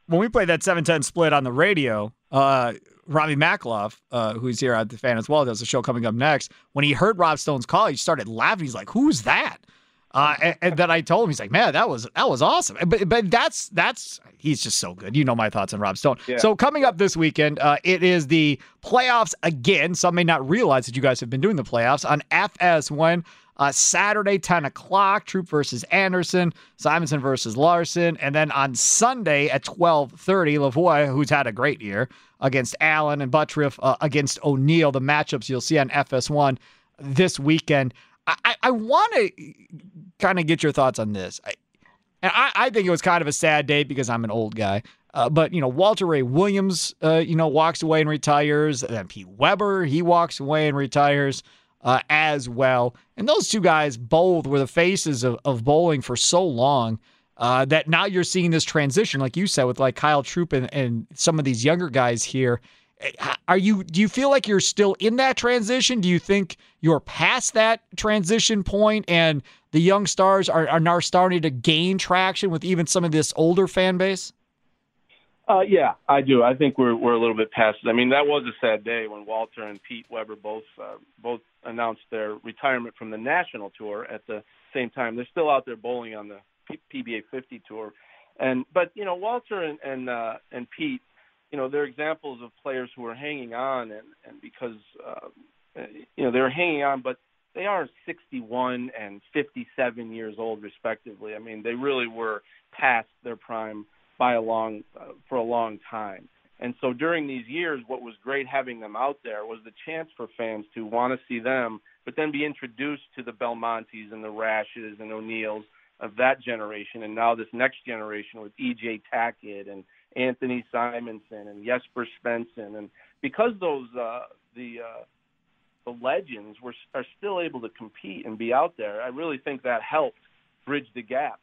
C: when we played that 710 split on the radio, uh, Robbie Makloff, uh, who's here at the fan as well, does a show coming up next. When he heard Rob Stone's call, he started laughing. He's like, "Who's that?" Uh, and, and then I told him, he's like, man, that was that was awesome. But but that's that's he's just so good. You know my thoughts on Rob Stone.
E: Yeah.
C: So coming up this weekend, uh, it is the playoffs again. Some may not realize that you guys have been doing the playoffs on FS1. Uh, Saturday, 10 o'clock, Troup versus Anderson, Simonsen versus Larson. And then on Sunday at 12.30, Lavoie, who's had a great year, against Allen and Butturff uh, against O'Neill, the matchups you'll see on FS1 this weekend. I, I, want to kind of get your thoughts on this. I, and I, I think it was kind of a sad day because I'm an old guy. Uh, but you know, Walter Ray Williams, uh, you know, walks away and retires. And then Pete Weber, he walks away and retires uh, as well. And those two guys both were the faces of, of bowling for so long uh, that now you're seeing this transition, like you said, with like Kyle Troup and, and some of these younger guys here. Are you? Do you feel like you're still in that transition? Do you think you're past that transition point, and the young stars are, are now starting to gain traction with even some of this older fan base?
E: Uh, yeah, I do. I think we're we're a little bit past it. I mean, that was a sad day when Walter and Pete Weber both uh, both announced their retirement from the national tour at the same time. They're still out there bowling on the P- PBA 50 tour, and but you know Walter and and uh, and Pete, you know they're examples of players who are hanging on, and and because uh, you know they're hanging on, but they are 61 and 57 years old respectively. I mean, they really were past their prime by a long uh, for a long time. And so during these years, what was great having them out there was the chance for fans to want to see them, but then be introduced to the Belmontes and the Rashes and O'Neills of that generation, and now this next generation with E.J. Tackett and Anthony Simonsen and Jesper Svensson, and because those uh, the uh, the legends were are still able to compete and be out there, I really think that helped bridge the gap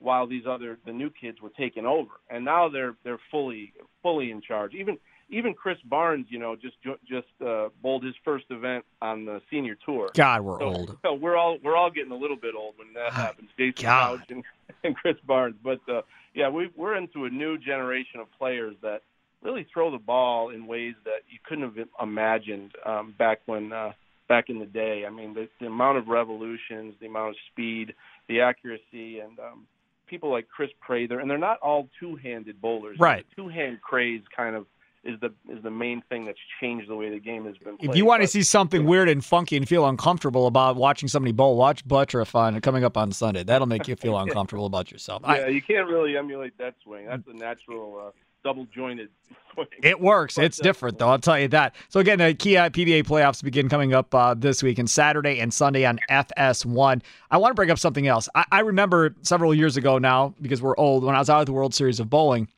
E: while these other the new kids were taking over, and now they're they're fully fully in charge. Even even Chris Barnes, you know, just just uh, bowled his first event on the senior tour.
C: God, we're
E: So,
C: old.
E: so we're all we're all getting a little bit old when that happens. Jason
C: God.
E: Couch and, and Chris Barnes, but uh, yeah, we we're into a new generation of players that really throw the ball in ways that you couldn't have imagined um, back when uh, back in the day. I mean, the, the amount of revolutions, the amount of speed, the accuracy, and um, people like Kris Prather, and they're not all two-handed bowlers.
C: Right.
E: Two-hand craze kind of is the is the main thing that's changed the way the game has been played.
C: If you want to see something weird and funky and feel uncomfortable about watching somebody bowl, watch Butturff on coming up on Sunday. That'll make you feel uncomfortable about yourself. I-
E: Yeah, you can't really emulate that swing. That's a natural uh, double jointed swing.
C: It works.
E: But,
C: It's
E: uh,
C: different, though. I'll tell you that. So again, the Kia PBA playoffs begin coming up uh, this week, and Saturday and Sunday on FS1. I want to bring up something else. I, I remember several years ago now, because we're old, when I was out at the World Series of Bowling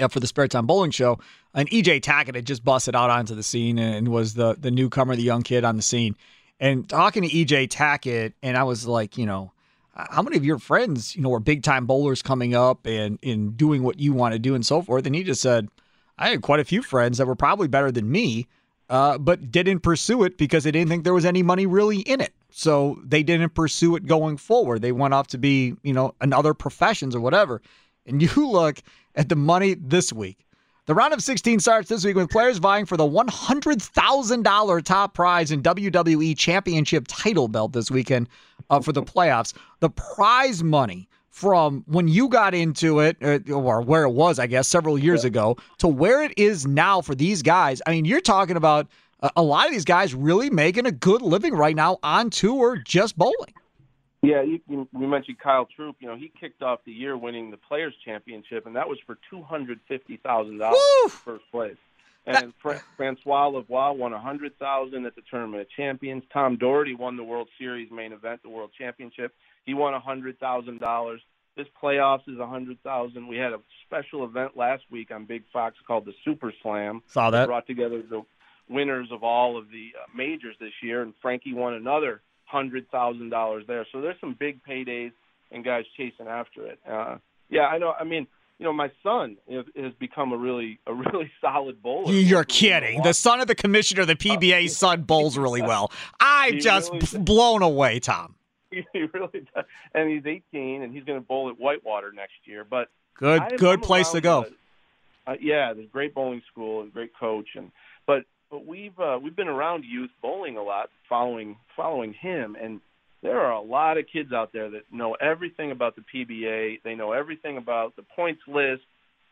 C: uh, for the Spare Time Bowling Show, and EJ Tackett had just busted out onto the scene and was the the newcomer, the young kid on the scene. And talking to EJ Tackett, and I was like, you know, how many of your friends, you know, were big time bowlers coming up and in doing what you want to do and so forth? And he just said, I had quite a few friends that were probably better than me, uh, but didn't pursue it because they didn't think there was any money really in it. So they didn't pursue it going forward. They went off to be, you know, in other professions or whatever. And you look at the money this week. The round of 16 starts this week with players vying for the $100,000 top prize in WWE Championship title belt this weekend uh, for the playoffs. The prize money from when you got into it, uh, or where it was, I guess, several years ago, to where it is now for these guys. I mean, you're talking about a lot of these guys really making a good living right now on tour just bowling.
E: Yeah, you, you, we mentioned Kyle Troup. You know, he kicked off the year winning the Players Championship, and that was for two hundred fifty thousand dollars first place. And Fra- Francois Lavoie won a hundred thousand at the Tournament of Champions. Tom Daugherty won the World Series main event, the World Championship. He won a hundred thousand dollars. This playoffs is a hundred thousand. We had a special event last week on Big Fox called the Super Slam.
C: Saw that.
E: brought together the winners of all of the uh, majors this year, and Frankie won another hundred thousand dollars there. So there's some big paydays and guys chasing after it. Uh, yeah, I know. I mean, you know, my son has, has become a really a really solid bowler.
C: You're kidding. The son of the commissioner of the PBA son bowls really well. I'm just
E: really
C: blown away, Tom.
E: he really does. And he's 18, and he's going to bowl at Whitewater next year. But
C: Good,
E: I-
C: good
E: I'm
C: place to go.
E: Uh, uh, yeah, there's great bowling school and great coach, and but but we've uh, we've been around youth bowling a lot, following following him, and there are a lot of kids out there that know everything about the PBA. They know everything about the points list.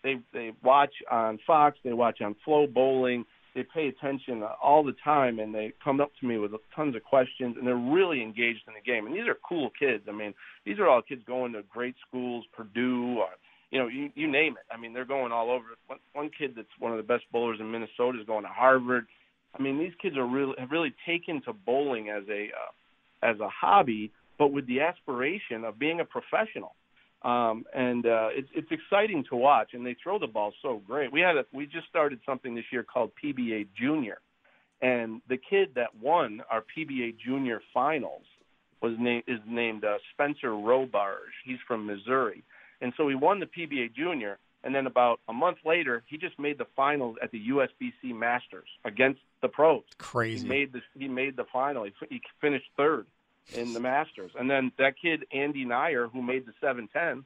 E: They they watch on Fox. They watch on Flow Bowling. They pay attention all the time, and they come up to me with tons of questions, and they're really engaged in the game. And these are cool kids. I mean, these are all kids going to great schools, Purdue, you know, you, you name it. I mean, they're going all over. One, one kid that's one of the best bowlers in Minnesota is going to Harvard. I mean, these kids are really have really taken to bowling as a uh, as a hobby, but with the aspiration of being a professional. Um, and uh, it's it's exciting to watch, and they throw the ball so great. We had a, we just started something this year called PBA Junior, and the kid that won our PBA Junior finals was named is named uh, Spencer Robarge. He's from Missouri, and so he won the PBA Junior. And then about a month later, he just made the finals at the USBC Masters against the pros.
C: Crazy.
E: He made the he made the final. He, he finished third in the Masters. And then that kid Andy Neuer, who made the 710,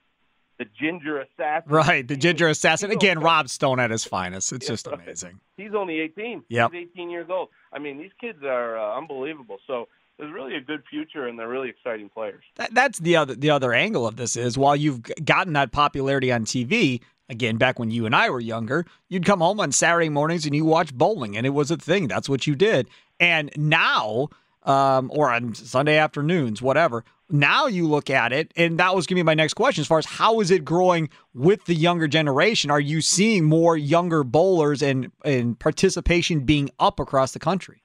E: the Ginger Assassin.
C: Right, the Ginger Assassin. Again, Rob Stone at his finest. It's just amazing.
E: He's only 18.
C: Yep.
E: He's 18 years old. I mean, these kids are uh, unbelievable. So there's really a good future, and they're really exciting players.
C: That, that's the other the other angle of this is while you've gotten that popularity on TV. Again, back when you and I were younger, you'd come home on Saturday mornings and you watch bowling, and it was a thing. That's what you did. And now um, or on Sunday afternoons, whatever. Now you look at it, and that was going to be my next question as far as how is it growing with the younger generation? Are you seeing more younger bowlers and, and participation being up across the country?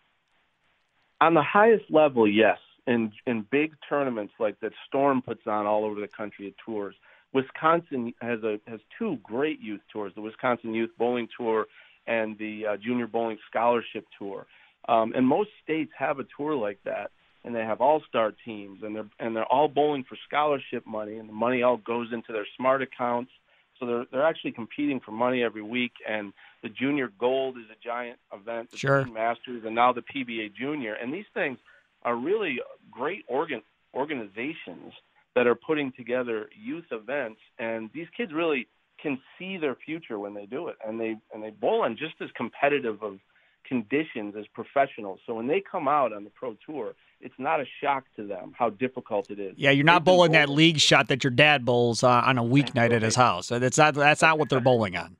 E: On the highest level, yes. In in big tournaments like that Storm puts on all over the country at tours. Wisconsin has a has two great youth tours: the Wisconsin Youth Bowling Tour and the uh, Junior Bowling Scholarship Tour. Um, and most states have a tour like that, and they have all-star teams, and they're and they're all bowling for scholarship money, and the money all goes into their smart accounts. So they're they're actually competing for money every week. And the Junior Gold is a giant event, the
C: sure.
E: Masters, and now the PBA Junior. And these things are really great organ organizations that are putting together youth events, and these kids really can see their future when they do it, and they and they bowl on just as competitive of conditions as professionals. So when they come out on the pro tour, it's not a shock to them how difficult it is.
C: Yeah, you're not bowling, bowling that league shot that your dad bowls uh, on a weeknight at his house. That's not that's not what they're bowling on.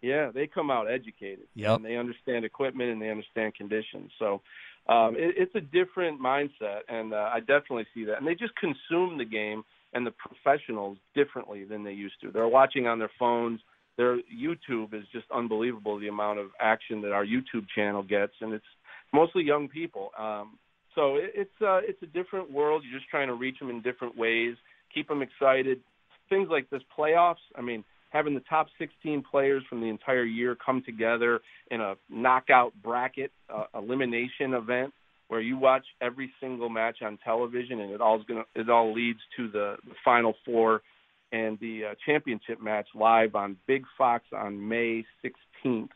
E: Yeah, they come out educated.
C: Yeah,
E: and they understand equipment and they understand conditions. So um, it, it's a different mindset, and uh, I definitely see that. And they just consume the game and the professionals differently than they used to. They're watching on their phones their YouTube is just unbelievable. The amount of action that our YouTube channel gets, and it's mostly young people. Um, so it, it's uh, it's a different world. You're just trying to reach them in different ways, keep them excited. Things like this playoffs. I mean, having the top 16 players from the entire year come together in a knockout bracket uh, elimination event where you watch every single match on television and it all gonna it all leads to the, the final four and the uh, championship match live on Big Fox on May 16th.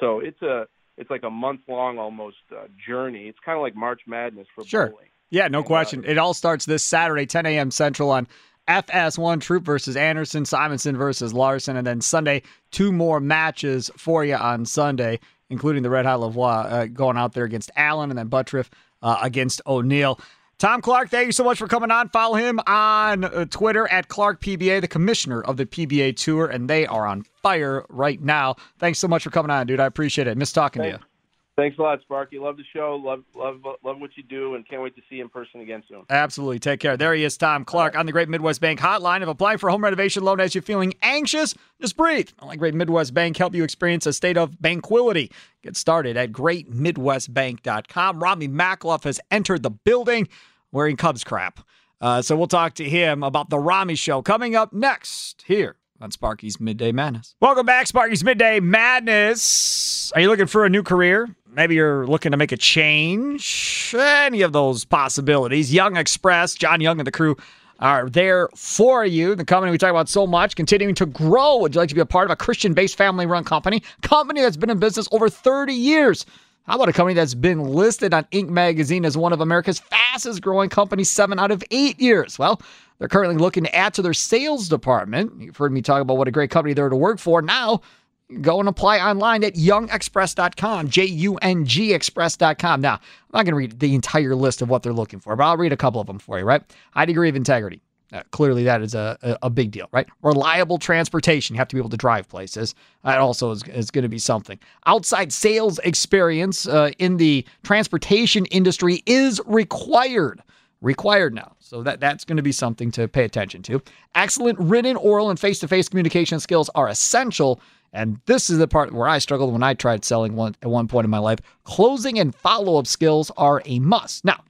E: So it's a it's like a month long almost uh, journey. It's kind of like March Madness for
C: sure.
E: bowling.
C: Yeah, no and, uh, question. Uh, it all starts this Saturday, 10 a.m. Central on FS1 Troup versus Anderson, Simonsen versus Larson, and then Sunday, two more matches for you on Sunday, including the Red Hot Lavoie uh, going out there against Allen and then Butturff uh, against O'Neill. Tom Clark, thank you so much for coming on. Follow him on uh, Twitter at Clark PBA, the commissioner of the PBA Tour, and they are on fire right now. Thanks so much for coming on, dude. I appreciate it. Miss talking
E: Thanks.
C: to you.
E: Thanks a lot, Sparky. Love the show. Love love love what you do, and can't wait to see you in person again soon.
C: Absolutely. Take care. There he is, Tom Clark on the Great Midwest Bank Hotline. If applying for home renovation loan has you're feeling anxious, just breathe. Let Great Midwest Bank help you experience a state of banquility. Get started at greatmidwestbank.com. Robbie Mackloff has entered the building wearing Cubs crap. Uh, so we'll talk to him about the Rami show coming up next here on Sparky's Midday Madness. Welcome back, Sparky's Midday Madness. Are you looking for a new career? Maybe you're looking to make a change. Any of those possibilities. Jung Express, John Young and the crew are there for you. The company we talk about so much, continuing to grow. Would you like to be a part of a Christian based family run company? Company that's been in business over 30 years. How about a company that's been listed on Inc. magazine as one of America's fastest growing companies seven out of eight years? Well, they're currently looking to add to their sales department. You've heard me talk about what a great company they're to work for. Now, Go and apply online at jungexpress.com, J U N G express.com. Now, I'm not going to read the entire list of what they're looking for, but I'll read a couple of them for you, right? High degree of integrity. Uh, clearly, that is a, a, big deal, right? Reliable transportation. You have to be able to drive places. That also is, is going to be something. Outside sales experience uh, in the transportation industry is required. Required now. So that, that's going to be something to pay attention to. Excellent written, oral, and face to face communication skills are essential. And this is the part where I struggled when I tried selling one at one point in my life. Closing and follow up skills are a must. Now,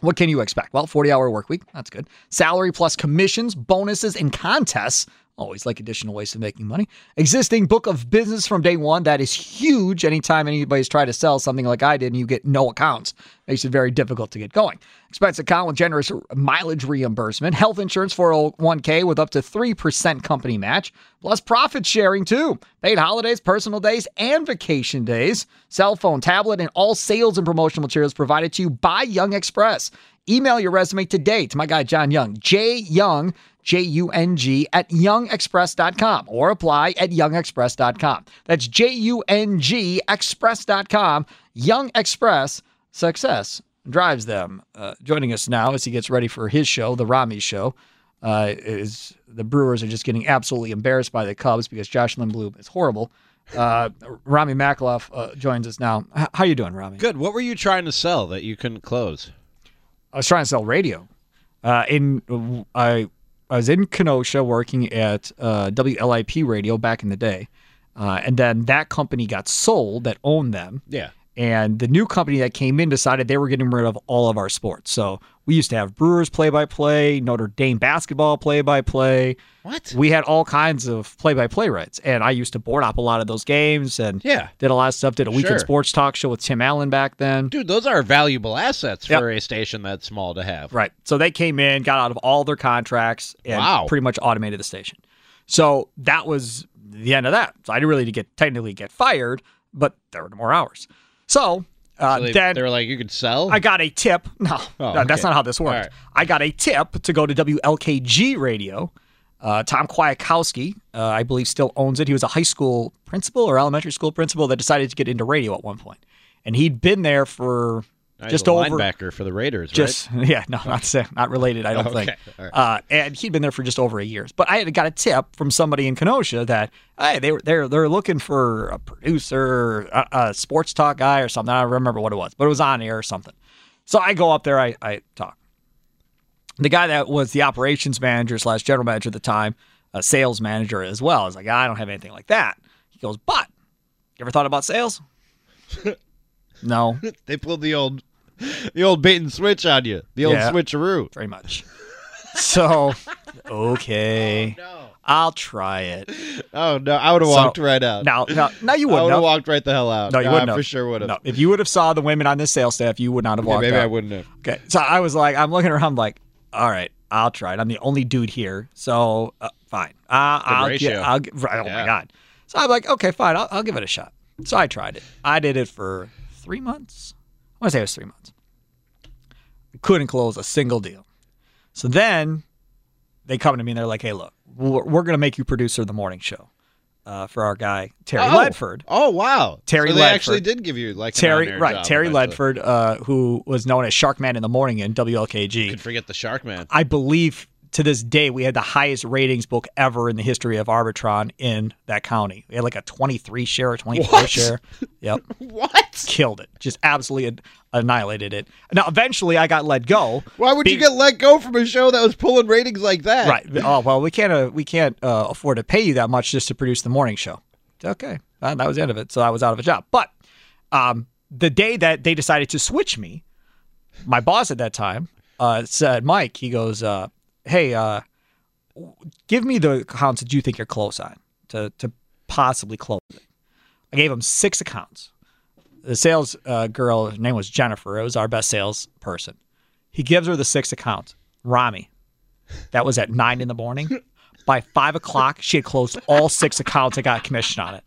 C: what can you expect? Well, 40 hour work week. That's good. Salary plus commissions, bonuses, and contests. Always like additional ways of making money. Existing book of business from day one. That is huge. Anytime anybody's trying to sell something like I did and you get no accounts, makes it very difficult to get going. Expense account with generous mileage reimbursement. Health insurance 401k with up to 3% company match. Plus profit sharing too. Paid holidays, personal days, and vacation days. Cell phone, tablet, and all sales and promotional materials provided to you by Jung Express. Email your resume today to my guy John Young, J Young, J U N G, at jungexpress.com or apply at jungexpress.com. That's J U N G express.com. Jung Express success drives them. Uh, joining us now as he gets ready for his show, the Rami Show, uh, is the Brewers are just getting absolutely embarrassed by the Cubs because Josh Lindblom is horrible. Uh, Rami Makloff uh, joins us now. H- how you doing, Rami?
F: Good. What were you trying to sell that you couldn't close?
C: I was trying to sell radio. Uh, in I I was in Kenosha working at uh, WLIP radio back in the day, uh, and then that company got sold that owned them.
F: Yeah.
C: And the new company that came in decided they were getting rid of all of our sports. So we used to have Brewers play by play, Notre Dame basketball play by play.
F: What?
C: We had all kinds of play by play rights. And I used to board up a lot of those games and
F: Yeah.
C: did a lot of stuff. Did a weekend
F: Sure.
C: sports talk show with Tim Allen back then.
F: Dude, those are valuable assets
C: Yep.
F: for a station that small to have.
C: Right. So they came in, got out of all their contracts, and
F: Wow.
C: pretty much automated the station. So that was the end of that. So I didn't really get technically get fired, but there were more hours. So, uh,
F: So they,
C: then
F: they were like, you could sell?
C: I got a tip. No,
F: Oh,
C: no, that's
F: okay.
C: not how this works.
F: right.
C: I got a tip to go to WLKG radio. Uh, Tom Kwiatkowski, uh, I believe, still owns it. He was a high school principal or elementary school principal that decided to get into radio at one point, and he'd been there for just
F: a
C: over
F: linebacker for the Raiders,
C: just yeah, no, not not related. I don't
F: Okay,
C: think.
F: right.
C: Uh, and he'd been there for just over a year. But I had got a tip from somebody in Kenosha that hey, they were they're they're looking for a producer, a, a sports talk guy or something. I don't remember what it was, but it was on air or something. So I go up there, I, I talk. The guy that was the operations manager slash general manager at the time, a sales manager as well, is like, I don't have anything like that. He goes, but you ever thought about sales? no.
F: They pulled the old the old bait and switch on you. The old
C: Yeah.
F: switcheroo.
C: very much. So, okay, No. I'll try it.
F: Oh no, I would have
C: So-
F: walked right out.
C: Now, now, now you
F: I
C: wouldn't
F: would
C: have.
F: have walked right the hell out.
C: No, you wouldn't
F: I
C: have.
F: for sure would have.
C: No, if you would have saw the women on this sales staff, you would not have
F: Yeah,
C: walked
F: maybe
C: out.
F: I wouldn't have.
C: Okay, so I was like, I'm looking around, like, all right, I'll try it. I'm the only dude here, so uh, fine. Uh, I'll
F: ratio.
C: get. I'll get. Right, oh my
F: Yeah.
C: god. So I'm like, okay, fine. I'll, I'll give it a shot. So I tried it. I did it for three months. I want to say it was three months. Couldn't close a single deal. So then they come to me and they're like, hey, look, we're, we're going to make you producer of the morning show uh, for our guy Terry
F: oh.
C: Ledford.
F: Oh wow,
C: Terry
F: so they actually did give you like
C: Terry, right? Terry
F: eventually.
C: Ledford, uh, who was known as Sharkman in the morning in WLKG.
F: You could forget the Shark Man.
C: I believe to this day we had the highest ratings book ever in the history of Arbitron in that county. We had like a 23 share or 24
F: What?
C: share. Yep,
F: What?
C: killed it. Just absolutely annihilated it. Now eventually I got let go.
F: Why would you get let go from a show that was pulling ratings like that?
C: Right. Oh well, we can't uh, we can't uh, afford to pay you that much just to produce the morning show. Okay, Uh, that was the end of it. So I was out of a job. But um, the day that they decided to switch me, my boss at that time uh, said, "Mike," he goes, uh, "Hey, uh, give me the accounts that you think you're close on to to possibly close it." I gave him six accounts. The sales uh, girl, her name was Jennifer. It was our best sales person. He gives her the six accounts. Rami, that was at nine in the morning. By five o'clock, she had closed all six accounts and got commission on it.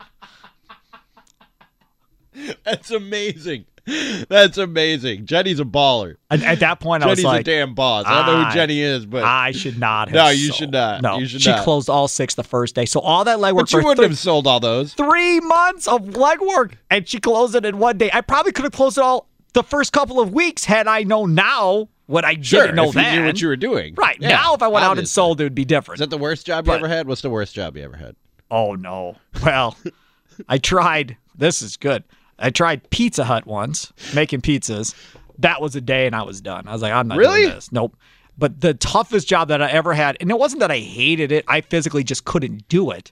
F: That's amazing. That's amazing. Jenny's a baller.
C: At, at that point, I was
F: Jenny's
C: like,
F: a damn boss. I don't know who Jenny is, but
C: I should not have.
F: No, you
C: sold.
F: should not.
C: No,
F: You should
C: she
F: not.
C: closed all six the first day. So all that legwork
F: but you wouldn't
C: three,
F: have sold all those.
C: three months of legwork, and she closed it in one day. I probably could have closed it all the first couple of weeks had I known now what I
F: Sure,
C: didn't know
F: if you
C: then.
F: knew what you were doing.
C: right
F: Yeah,
C: now, if I went out and sold, it would be different.
F: Is that the worst job you
C: But-
F: ever had? What's the worst job you ever had?
C: Oh no. Well, I tried. This is good. I tried Pizza Hut once, making pizzas. That was a day, and I was done. I was like, I'm not
F: Really?
C: doing this. Nope. But the toughest job that I ever had, and it wasn't that I hated it. I physically just couldn't do it.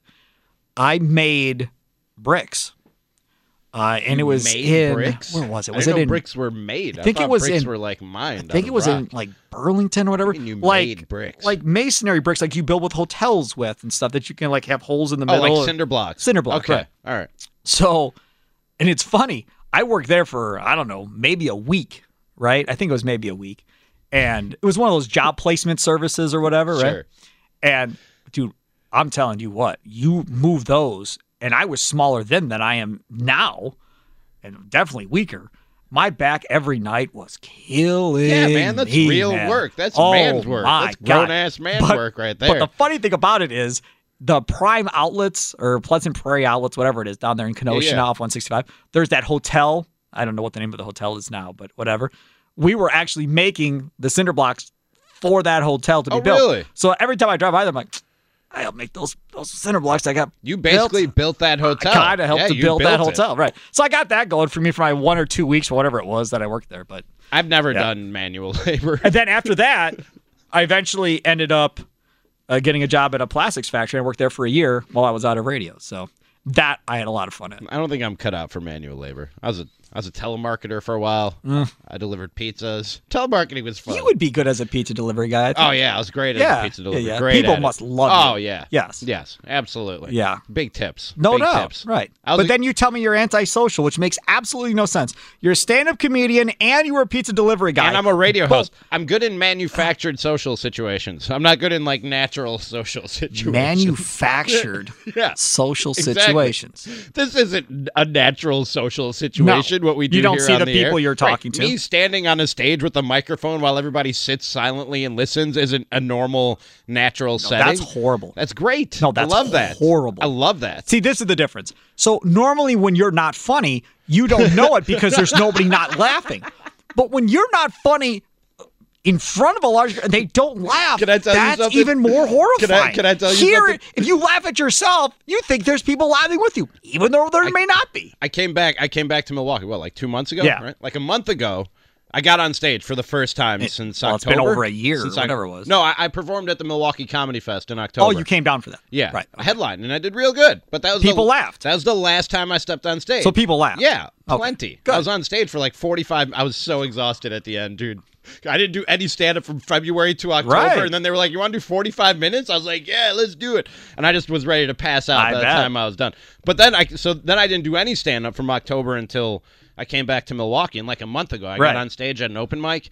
C: I made bricks, uh, and it was
F: made
C: in
F: bricks.
C: where was it?
F: I
C: Was it in?
F: bricks were made? I,
C: think it was
F: bricks
C: in-
F: were like mined.
C: I think it was in like Burlington or whatever.
F: mean you
C: like
F: made bricks?
C: like masonry bricks, like you build with hotels with and stuff that you can like have holes in the
F: oh,
C: middle.
F: like cinder blocks.
C: Cinder blocks,
F: Okay,
C: right.
F: all right.
C: So, and it's funny. I worked there for I don't know, maybe a week, right? I think it was maybe a week, and it was one of those job placement services or whatever, right? And dude, I'm telling you what, you move those, and I was smaller then than I am now, and definitely weaker. My back every night was killing.
F: Yeah, man, that's
C: me,
F: real
C: man.
F: work. That's
C: Oh,
F: man's work. That's
C: God.
F: grown-ass man
C: But-
F: work right there.
C: But the funny thing about it is the prime outlets or Pleasant Prairie outlets, whatever it is, down there in Kenosha
F: yeah.
C: now off 165. There's that hotel. I don't know what the name of the hotel is now, but whatever. We were actually making the cinder blocks for that hotel to be
F: Oh,
C: built.
F: really?
C: So every time I drive by there, I'm like, I'll make those those cinder blocks I got.
F: you basically
C: built.
F: built that hotel.
C: I kind of helped
F: Yeah,
C: to build that
F: built it.
C: hotel, right? So I got that going for me for my one or two weeks whatever it was that I worked there. But
F: I've never
C: Yeah.
F: done manual labor.
C: and then after that, I eventually ended up uh, getting a job at a plastics factory. I worked there for a year while I was out of radio. So that I had a lot of fun at.
F: I don't think I'm cut out for manual labor. I was a I was a telemarketer for a while. I delivered pizzas. Telemarketing was fun.
C: Mm. You would be good as a pizza delivery guy.
F: Oh yeah, I was great at
C: Yeah,
F: the pizza delivery.
C: yeah.
F: Great
C: People
F: at it.
C: must love it.
F: Oh
C: you.
F: yeah.
C: Yes.
F: Yes. Absolutely.
C: Yeah.
F: Big tips.
C: No
F: Big
C: doubt.
F: tips.
C: Right. But
F: a-
C: then you tell me you're antisocial, which makes absolutely no sense. You're a stand up comedian and you were a pizza delivery guy.
F: and I'm a radio host. I'm good in manufactured social situations. I'm not good in like natural social situations.
C: Manufactured
F: Yeah,
C: social
F: exactly.
C: situations.
F: This isn't a natural social situation.
C: No.
F: What we do
C: You don't
F: here
C: see
F: on
C: the
F: the
C: people
F: air.
C: you're
F: Right.
C: talking to.
F: Me standing on a stage with a microphone while everybody sits silently and listens isn't a normal natural setting.
C: That's horrible.
F: That's great.
C: No, that's
F: I love that.
C: horrible.
F: I love that.
C: See, this is the difference. So normally when you're not funny, you don't know it because there's nobody not laughing. But when you're not funny in front of a large and they don't laugh,
F: Can I tell you
C: that's
F: something?
C: even more horrifying.
F: can I tell you
C: Here,
F: something?
C: if you laugh at yourself, you think there's people laughing with you, even though there may not be.
F: I came back. I came back to Milwaukee. What, like two months ago?
C: Yeah.
F: Right? Like a month ago. I got on stage for the first time eh, since
C: well, it's
F: October.
C: been over a year
F: Since
C: whatever it was.
F: No, I, I performed at the Milwaukee Comedy Fest in October.
C: Oh, you came down for that.
F: Yeah,
C: Right.
F: I headlined and I did real good. But that was
C: People
F: the,
C: laughed.
F: That was the last time I stepped on stage.
C: So people laughed.
F: Yeah,
C: Okay.
F: plenty.
C: Good.
F: I was on stage for like forty five. I was so exhausted at the end, dude. I didn't do any stand up from February to October,
C: Right.
F: and then they were like, "You want to do forty five minutes?" I was like, "Yeah, let's do it." And I just was ready to pass out
C: I
F: by the time I was done. But then I so then I didn't do any stand up from October until I came back to Milwaukee, and like a month ago, I
C: Right.
F: got on stage at an open mic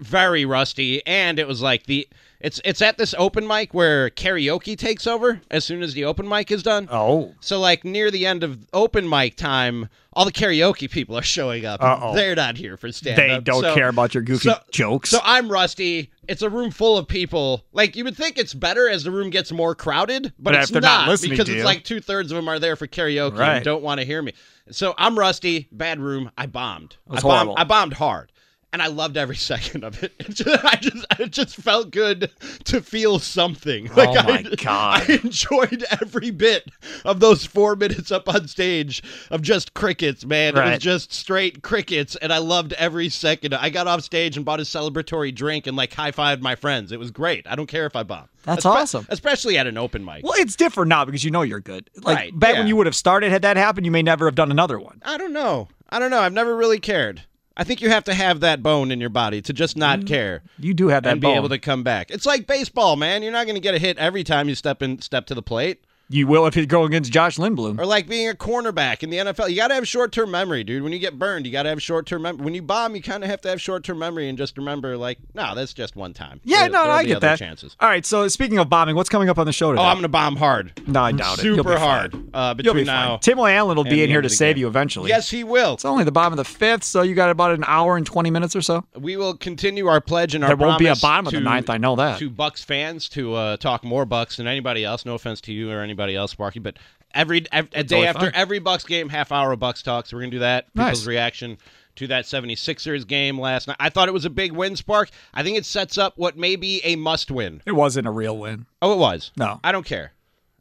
F: very rusty and it was like the it's it's at this open mic where karaoke takes over as soon as the open mic is done
C: Oh.
F: so like near the end of open mic time all the karaoke people are showing up
C: Uh-oh.
F: they're not here for stand
C: They don't care about your goofy jokes.
F: so i'm rusty it's a room full of people like you would think it's better as the room gets more crowded but,
C: But
F: it's
C: not listening
F: because it's like two-thirds of them are there for karaoke
C: Right.
F: and don't want to hear me so i'm rusty bad room i bombed I bombed,
C: horrible.
F: I bombed hard and I loved every second of it. It just, I just, it just felt good to feel something. Oh like
C: Oh my
F: I,
C: God.
F: I enjoyed every bit of those four minutes up on stage of just crickets, man. It was just straight crickets, and I loved every second. I got off stage and bought a celebratory drink and like high fived my friends. It was great. I don't care if I bomb.
C: That's
F: Espe-
C: awesome.
F: especially at an open mic.
C: Well, it's different now because you know you're good. Like
F: Right,
C: back
F: yeah.
C: when you would have started, had that happened, you may never have done another one.
F: I don't know. I don't know. I've never really cared. I think you have to have that bone in your body to just not mm-hmm. care.
C: You do have that
F: and be able to come back. It's like baseball, man. You're not going to get a hit every time you step in, step to the plate.
C: You will if you go against Josh Lindblom.
F: Or like being a cornerback in the NFL. You got to have short term memory, dude. When you get burned, you got to have short term memory. When you bomb, you kind of have to have short term memory and just remember, like, no, that's just one time.
C: Yeah,
F: There-
C: no, no, I get that.
F: Chances.
C: All right, so speaking of bombing, what's coming up on the show today?
F: Oh, I'm going to bomb hard.
C: no, I doubt it.
F: Super hard. Uh,
C: You'll be
F: now.
C: fine. Tim Allen will be in here to save
F: game.
C: you eventually.
F: Yes, he will.
C: It's only the bottom of the fifth, so you got about an hour and 20 minutes or so.
F: We will continue our pledge and our
C: There won't be a bottom of the
F: to-
C: ninth, I know that.
F: To Bucks fans to uh, talk more Bucks than anybody else. No offense to you or anybody else, Sparky, but every, ev- a day after
C: fine.
F: every Bucks game, half hour of Bucks talk. So we're gonna do that.
C: Nice.
F: People's reaction to that 76ers game last night. I thought it was a big win, Spark. I think it sets up what may be a must win.
C: It wasn't a real win.
F: Oh, it was.
C: No.
F: I don't care.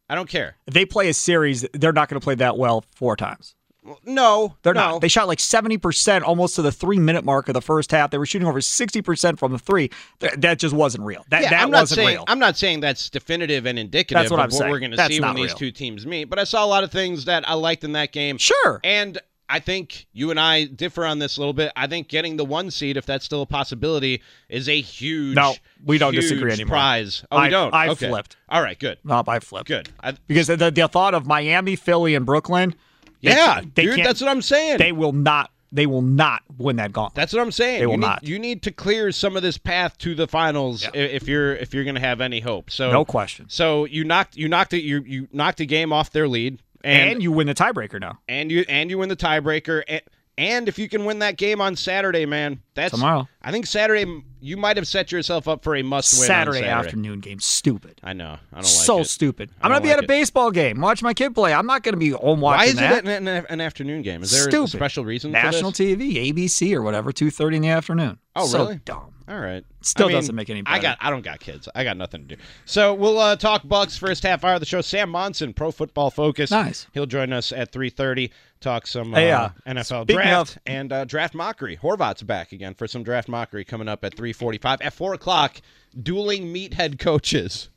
F: I don't care.
C: If they play a series, they're not going to play that well four times.
F: No,
C: They're
F: no.
C: not. They shot like 70% almost to the three minute mark of the first half. They were shooting over 60% from the three. Th- that just wasn't real. That,
F: yeah,
C: that
F: I'm not
C: wasn't
F: saying
C: real.
F: I'm not saying that's definitive and indicative
C: That's what
F: of
C: I'm
F: what
C: saying.
F: we're going to see when
C: not
F: these two teams meet. But I saw a lot of things that I liked in that game.
C: sure.
F: And I think you and I differ on this a little bit. I think getting the one seed, if that's still a possibility, is a huge
C: No, we don't disagree anymore.
F: Prize. Oh,
C: I-
F: we don't.
C: I
F: okay.
C: flipped.
F: All right, good,
C: No, I flipped.
F: good. I,
C: Because the, the thought of Miami, Philly, and Brooklyn. They
F: yeah,
C: they
F: dude, that's what I'm saying.
C: They will not. They will not win that gauntlet.
F: That's what I'm saying.
C: They will
F: you need,
C: not.
F: You need to clear some of this path to the finals i- if you're if you're going to have any hope. So
C: No question.
F: So you knocked you knocked it you you knocked a game off their lead,
C: and,
F: and
C: you win the tiebreaker now.
F: and you and you win the tiebreaker. And, and if you can win that game on Saturday, man, that's
C: Tomorrow.
F: I think Saturday you might have set yourself up for a must win.
C: Saturday,
F: Saturday
C: afternoon game. Stupid.
F: I know. I don't like
C: so
F: it.
C: stupid. I'm gonna be
F: like
C: at a
F: it.
C: baseball game. Watch my kid play. I'm not gonna be home watching
F: Why is
C: that.
F: it an, an, afternoon game? Is there
C: Stupid.
F: a special reason?
C: National? TV, ABC or whatever, two thirty in the afternoon.
F: Oh,
C: so
F: really?
C: Dumb.
F: All right.
C: Still
F: I mean,
C: doesn't make any
F: I got. I don't got kids. I got nothing to do. So we'll uh, talk Bucks first half hour of the show. Sam Monson, Pro Football Focus.
C: Nice.
F: He'll join us at three thirty. Talk some
C: Hey,
F: uh,
C: uh,
F: NFL
C: speaking
F: draft
C: of-
F: and uh, draft mockery. Horvat's back again for some draft mockery coming up at three forty five. At four o'clock, dueling meathead coaches.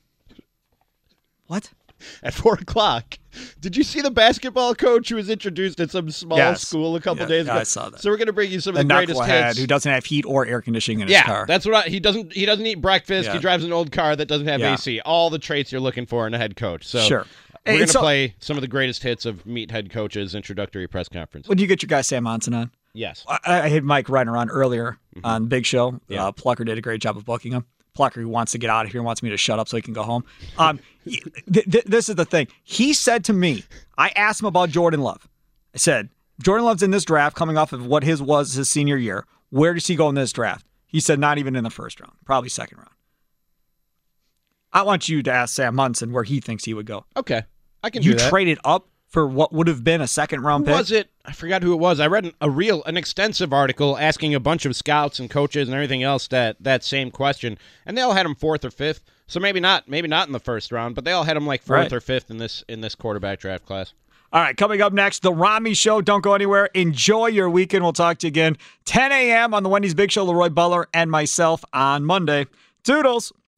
C: What?
F: At four o'clock. Did you see the basketball coach who was introduced at some small
C: Yes.
F: school a couple
C: Yeah,
F: days
C: yeah,
F: ago?
C: I saw that.
F: So we're gonna bring you some
C: The
F: of the greatest hits.
C: who doesn't have heat or air conditioning in his
F: Yeah,
C: car.
F: that's what I, he doesn't. He doesn't eat breakfast. He drives an old car that doesn't have
C: Yeah.
F: AC. All the traits you're looking for in a head coach. So
C: Sure.
F: We're gonna
C: so-
F: play some of the greatest hits of Meet Head Coach's introductory press conference.
C: when you get your guy Sam Monson on.
F: Yes.
C: I, I had Mike riding around earlier on Big Show.
F: Mm-hmm. Yeah.
C: Uh, Plucker did a great job of booking him. Plucker wants to get out of here and wants me to shut up so he can go home. Um, th- th- this is the thing. He said to me, I asked him about Jordan Love. I said, Jordan Love's in this draft coming off of what his was his senior year. Where does he go in this draft? He said, not even in the first round, probably second round. I want you to ask Sam Monson where he thinks he would go.
F: Okay. I can
C: You
F: do that.
C: traded up for what would have been a second round
F: Who
C: pick.
F: was it? I forgot who it was. I read an, a real, an extensive article asking a bunch of scouts and coaches and everything else that that same question, and they all had him fourth or fifth. So maybe not, maybe not in the first round, but they all had him like fourth
C: Right.
F: or fifth in this in this quarterback draft class.
C: All right, coming up next, the Rami Show. Don't go anywhere. Enjoy your weekend. We'll talk to you again 10 a.m. on the Wendy's Big Show. Leroy Butler and myself on Monday. Toodles.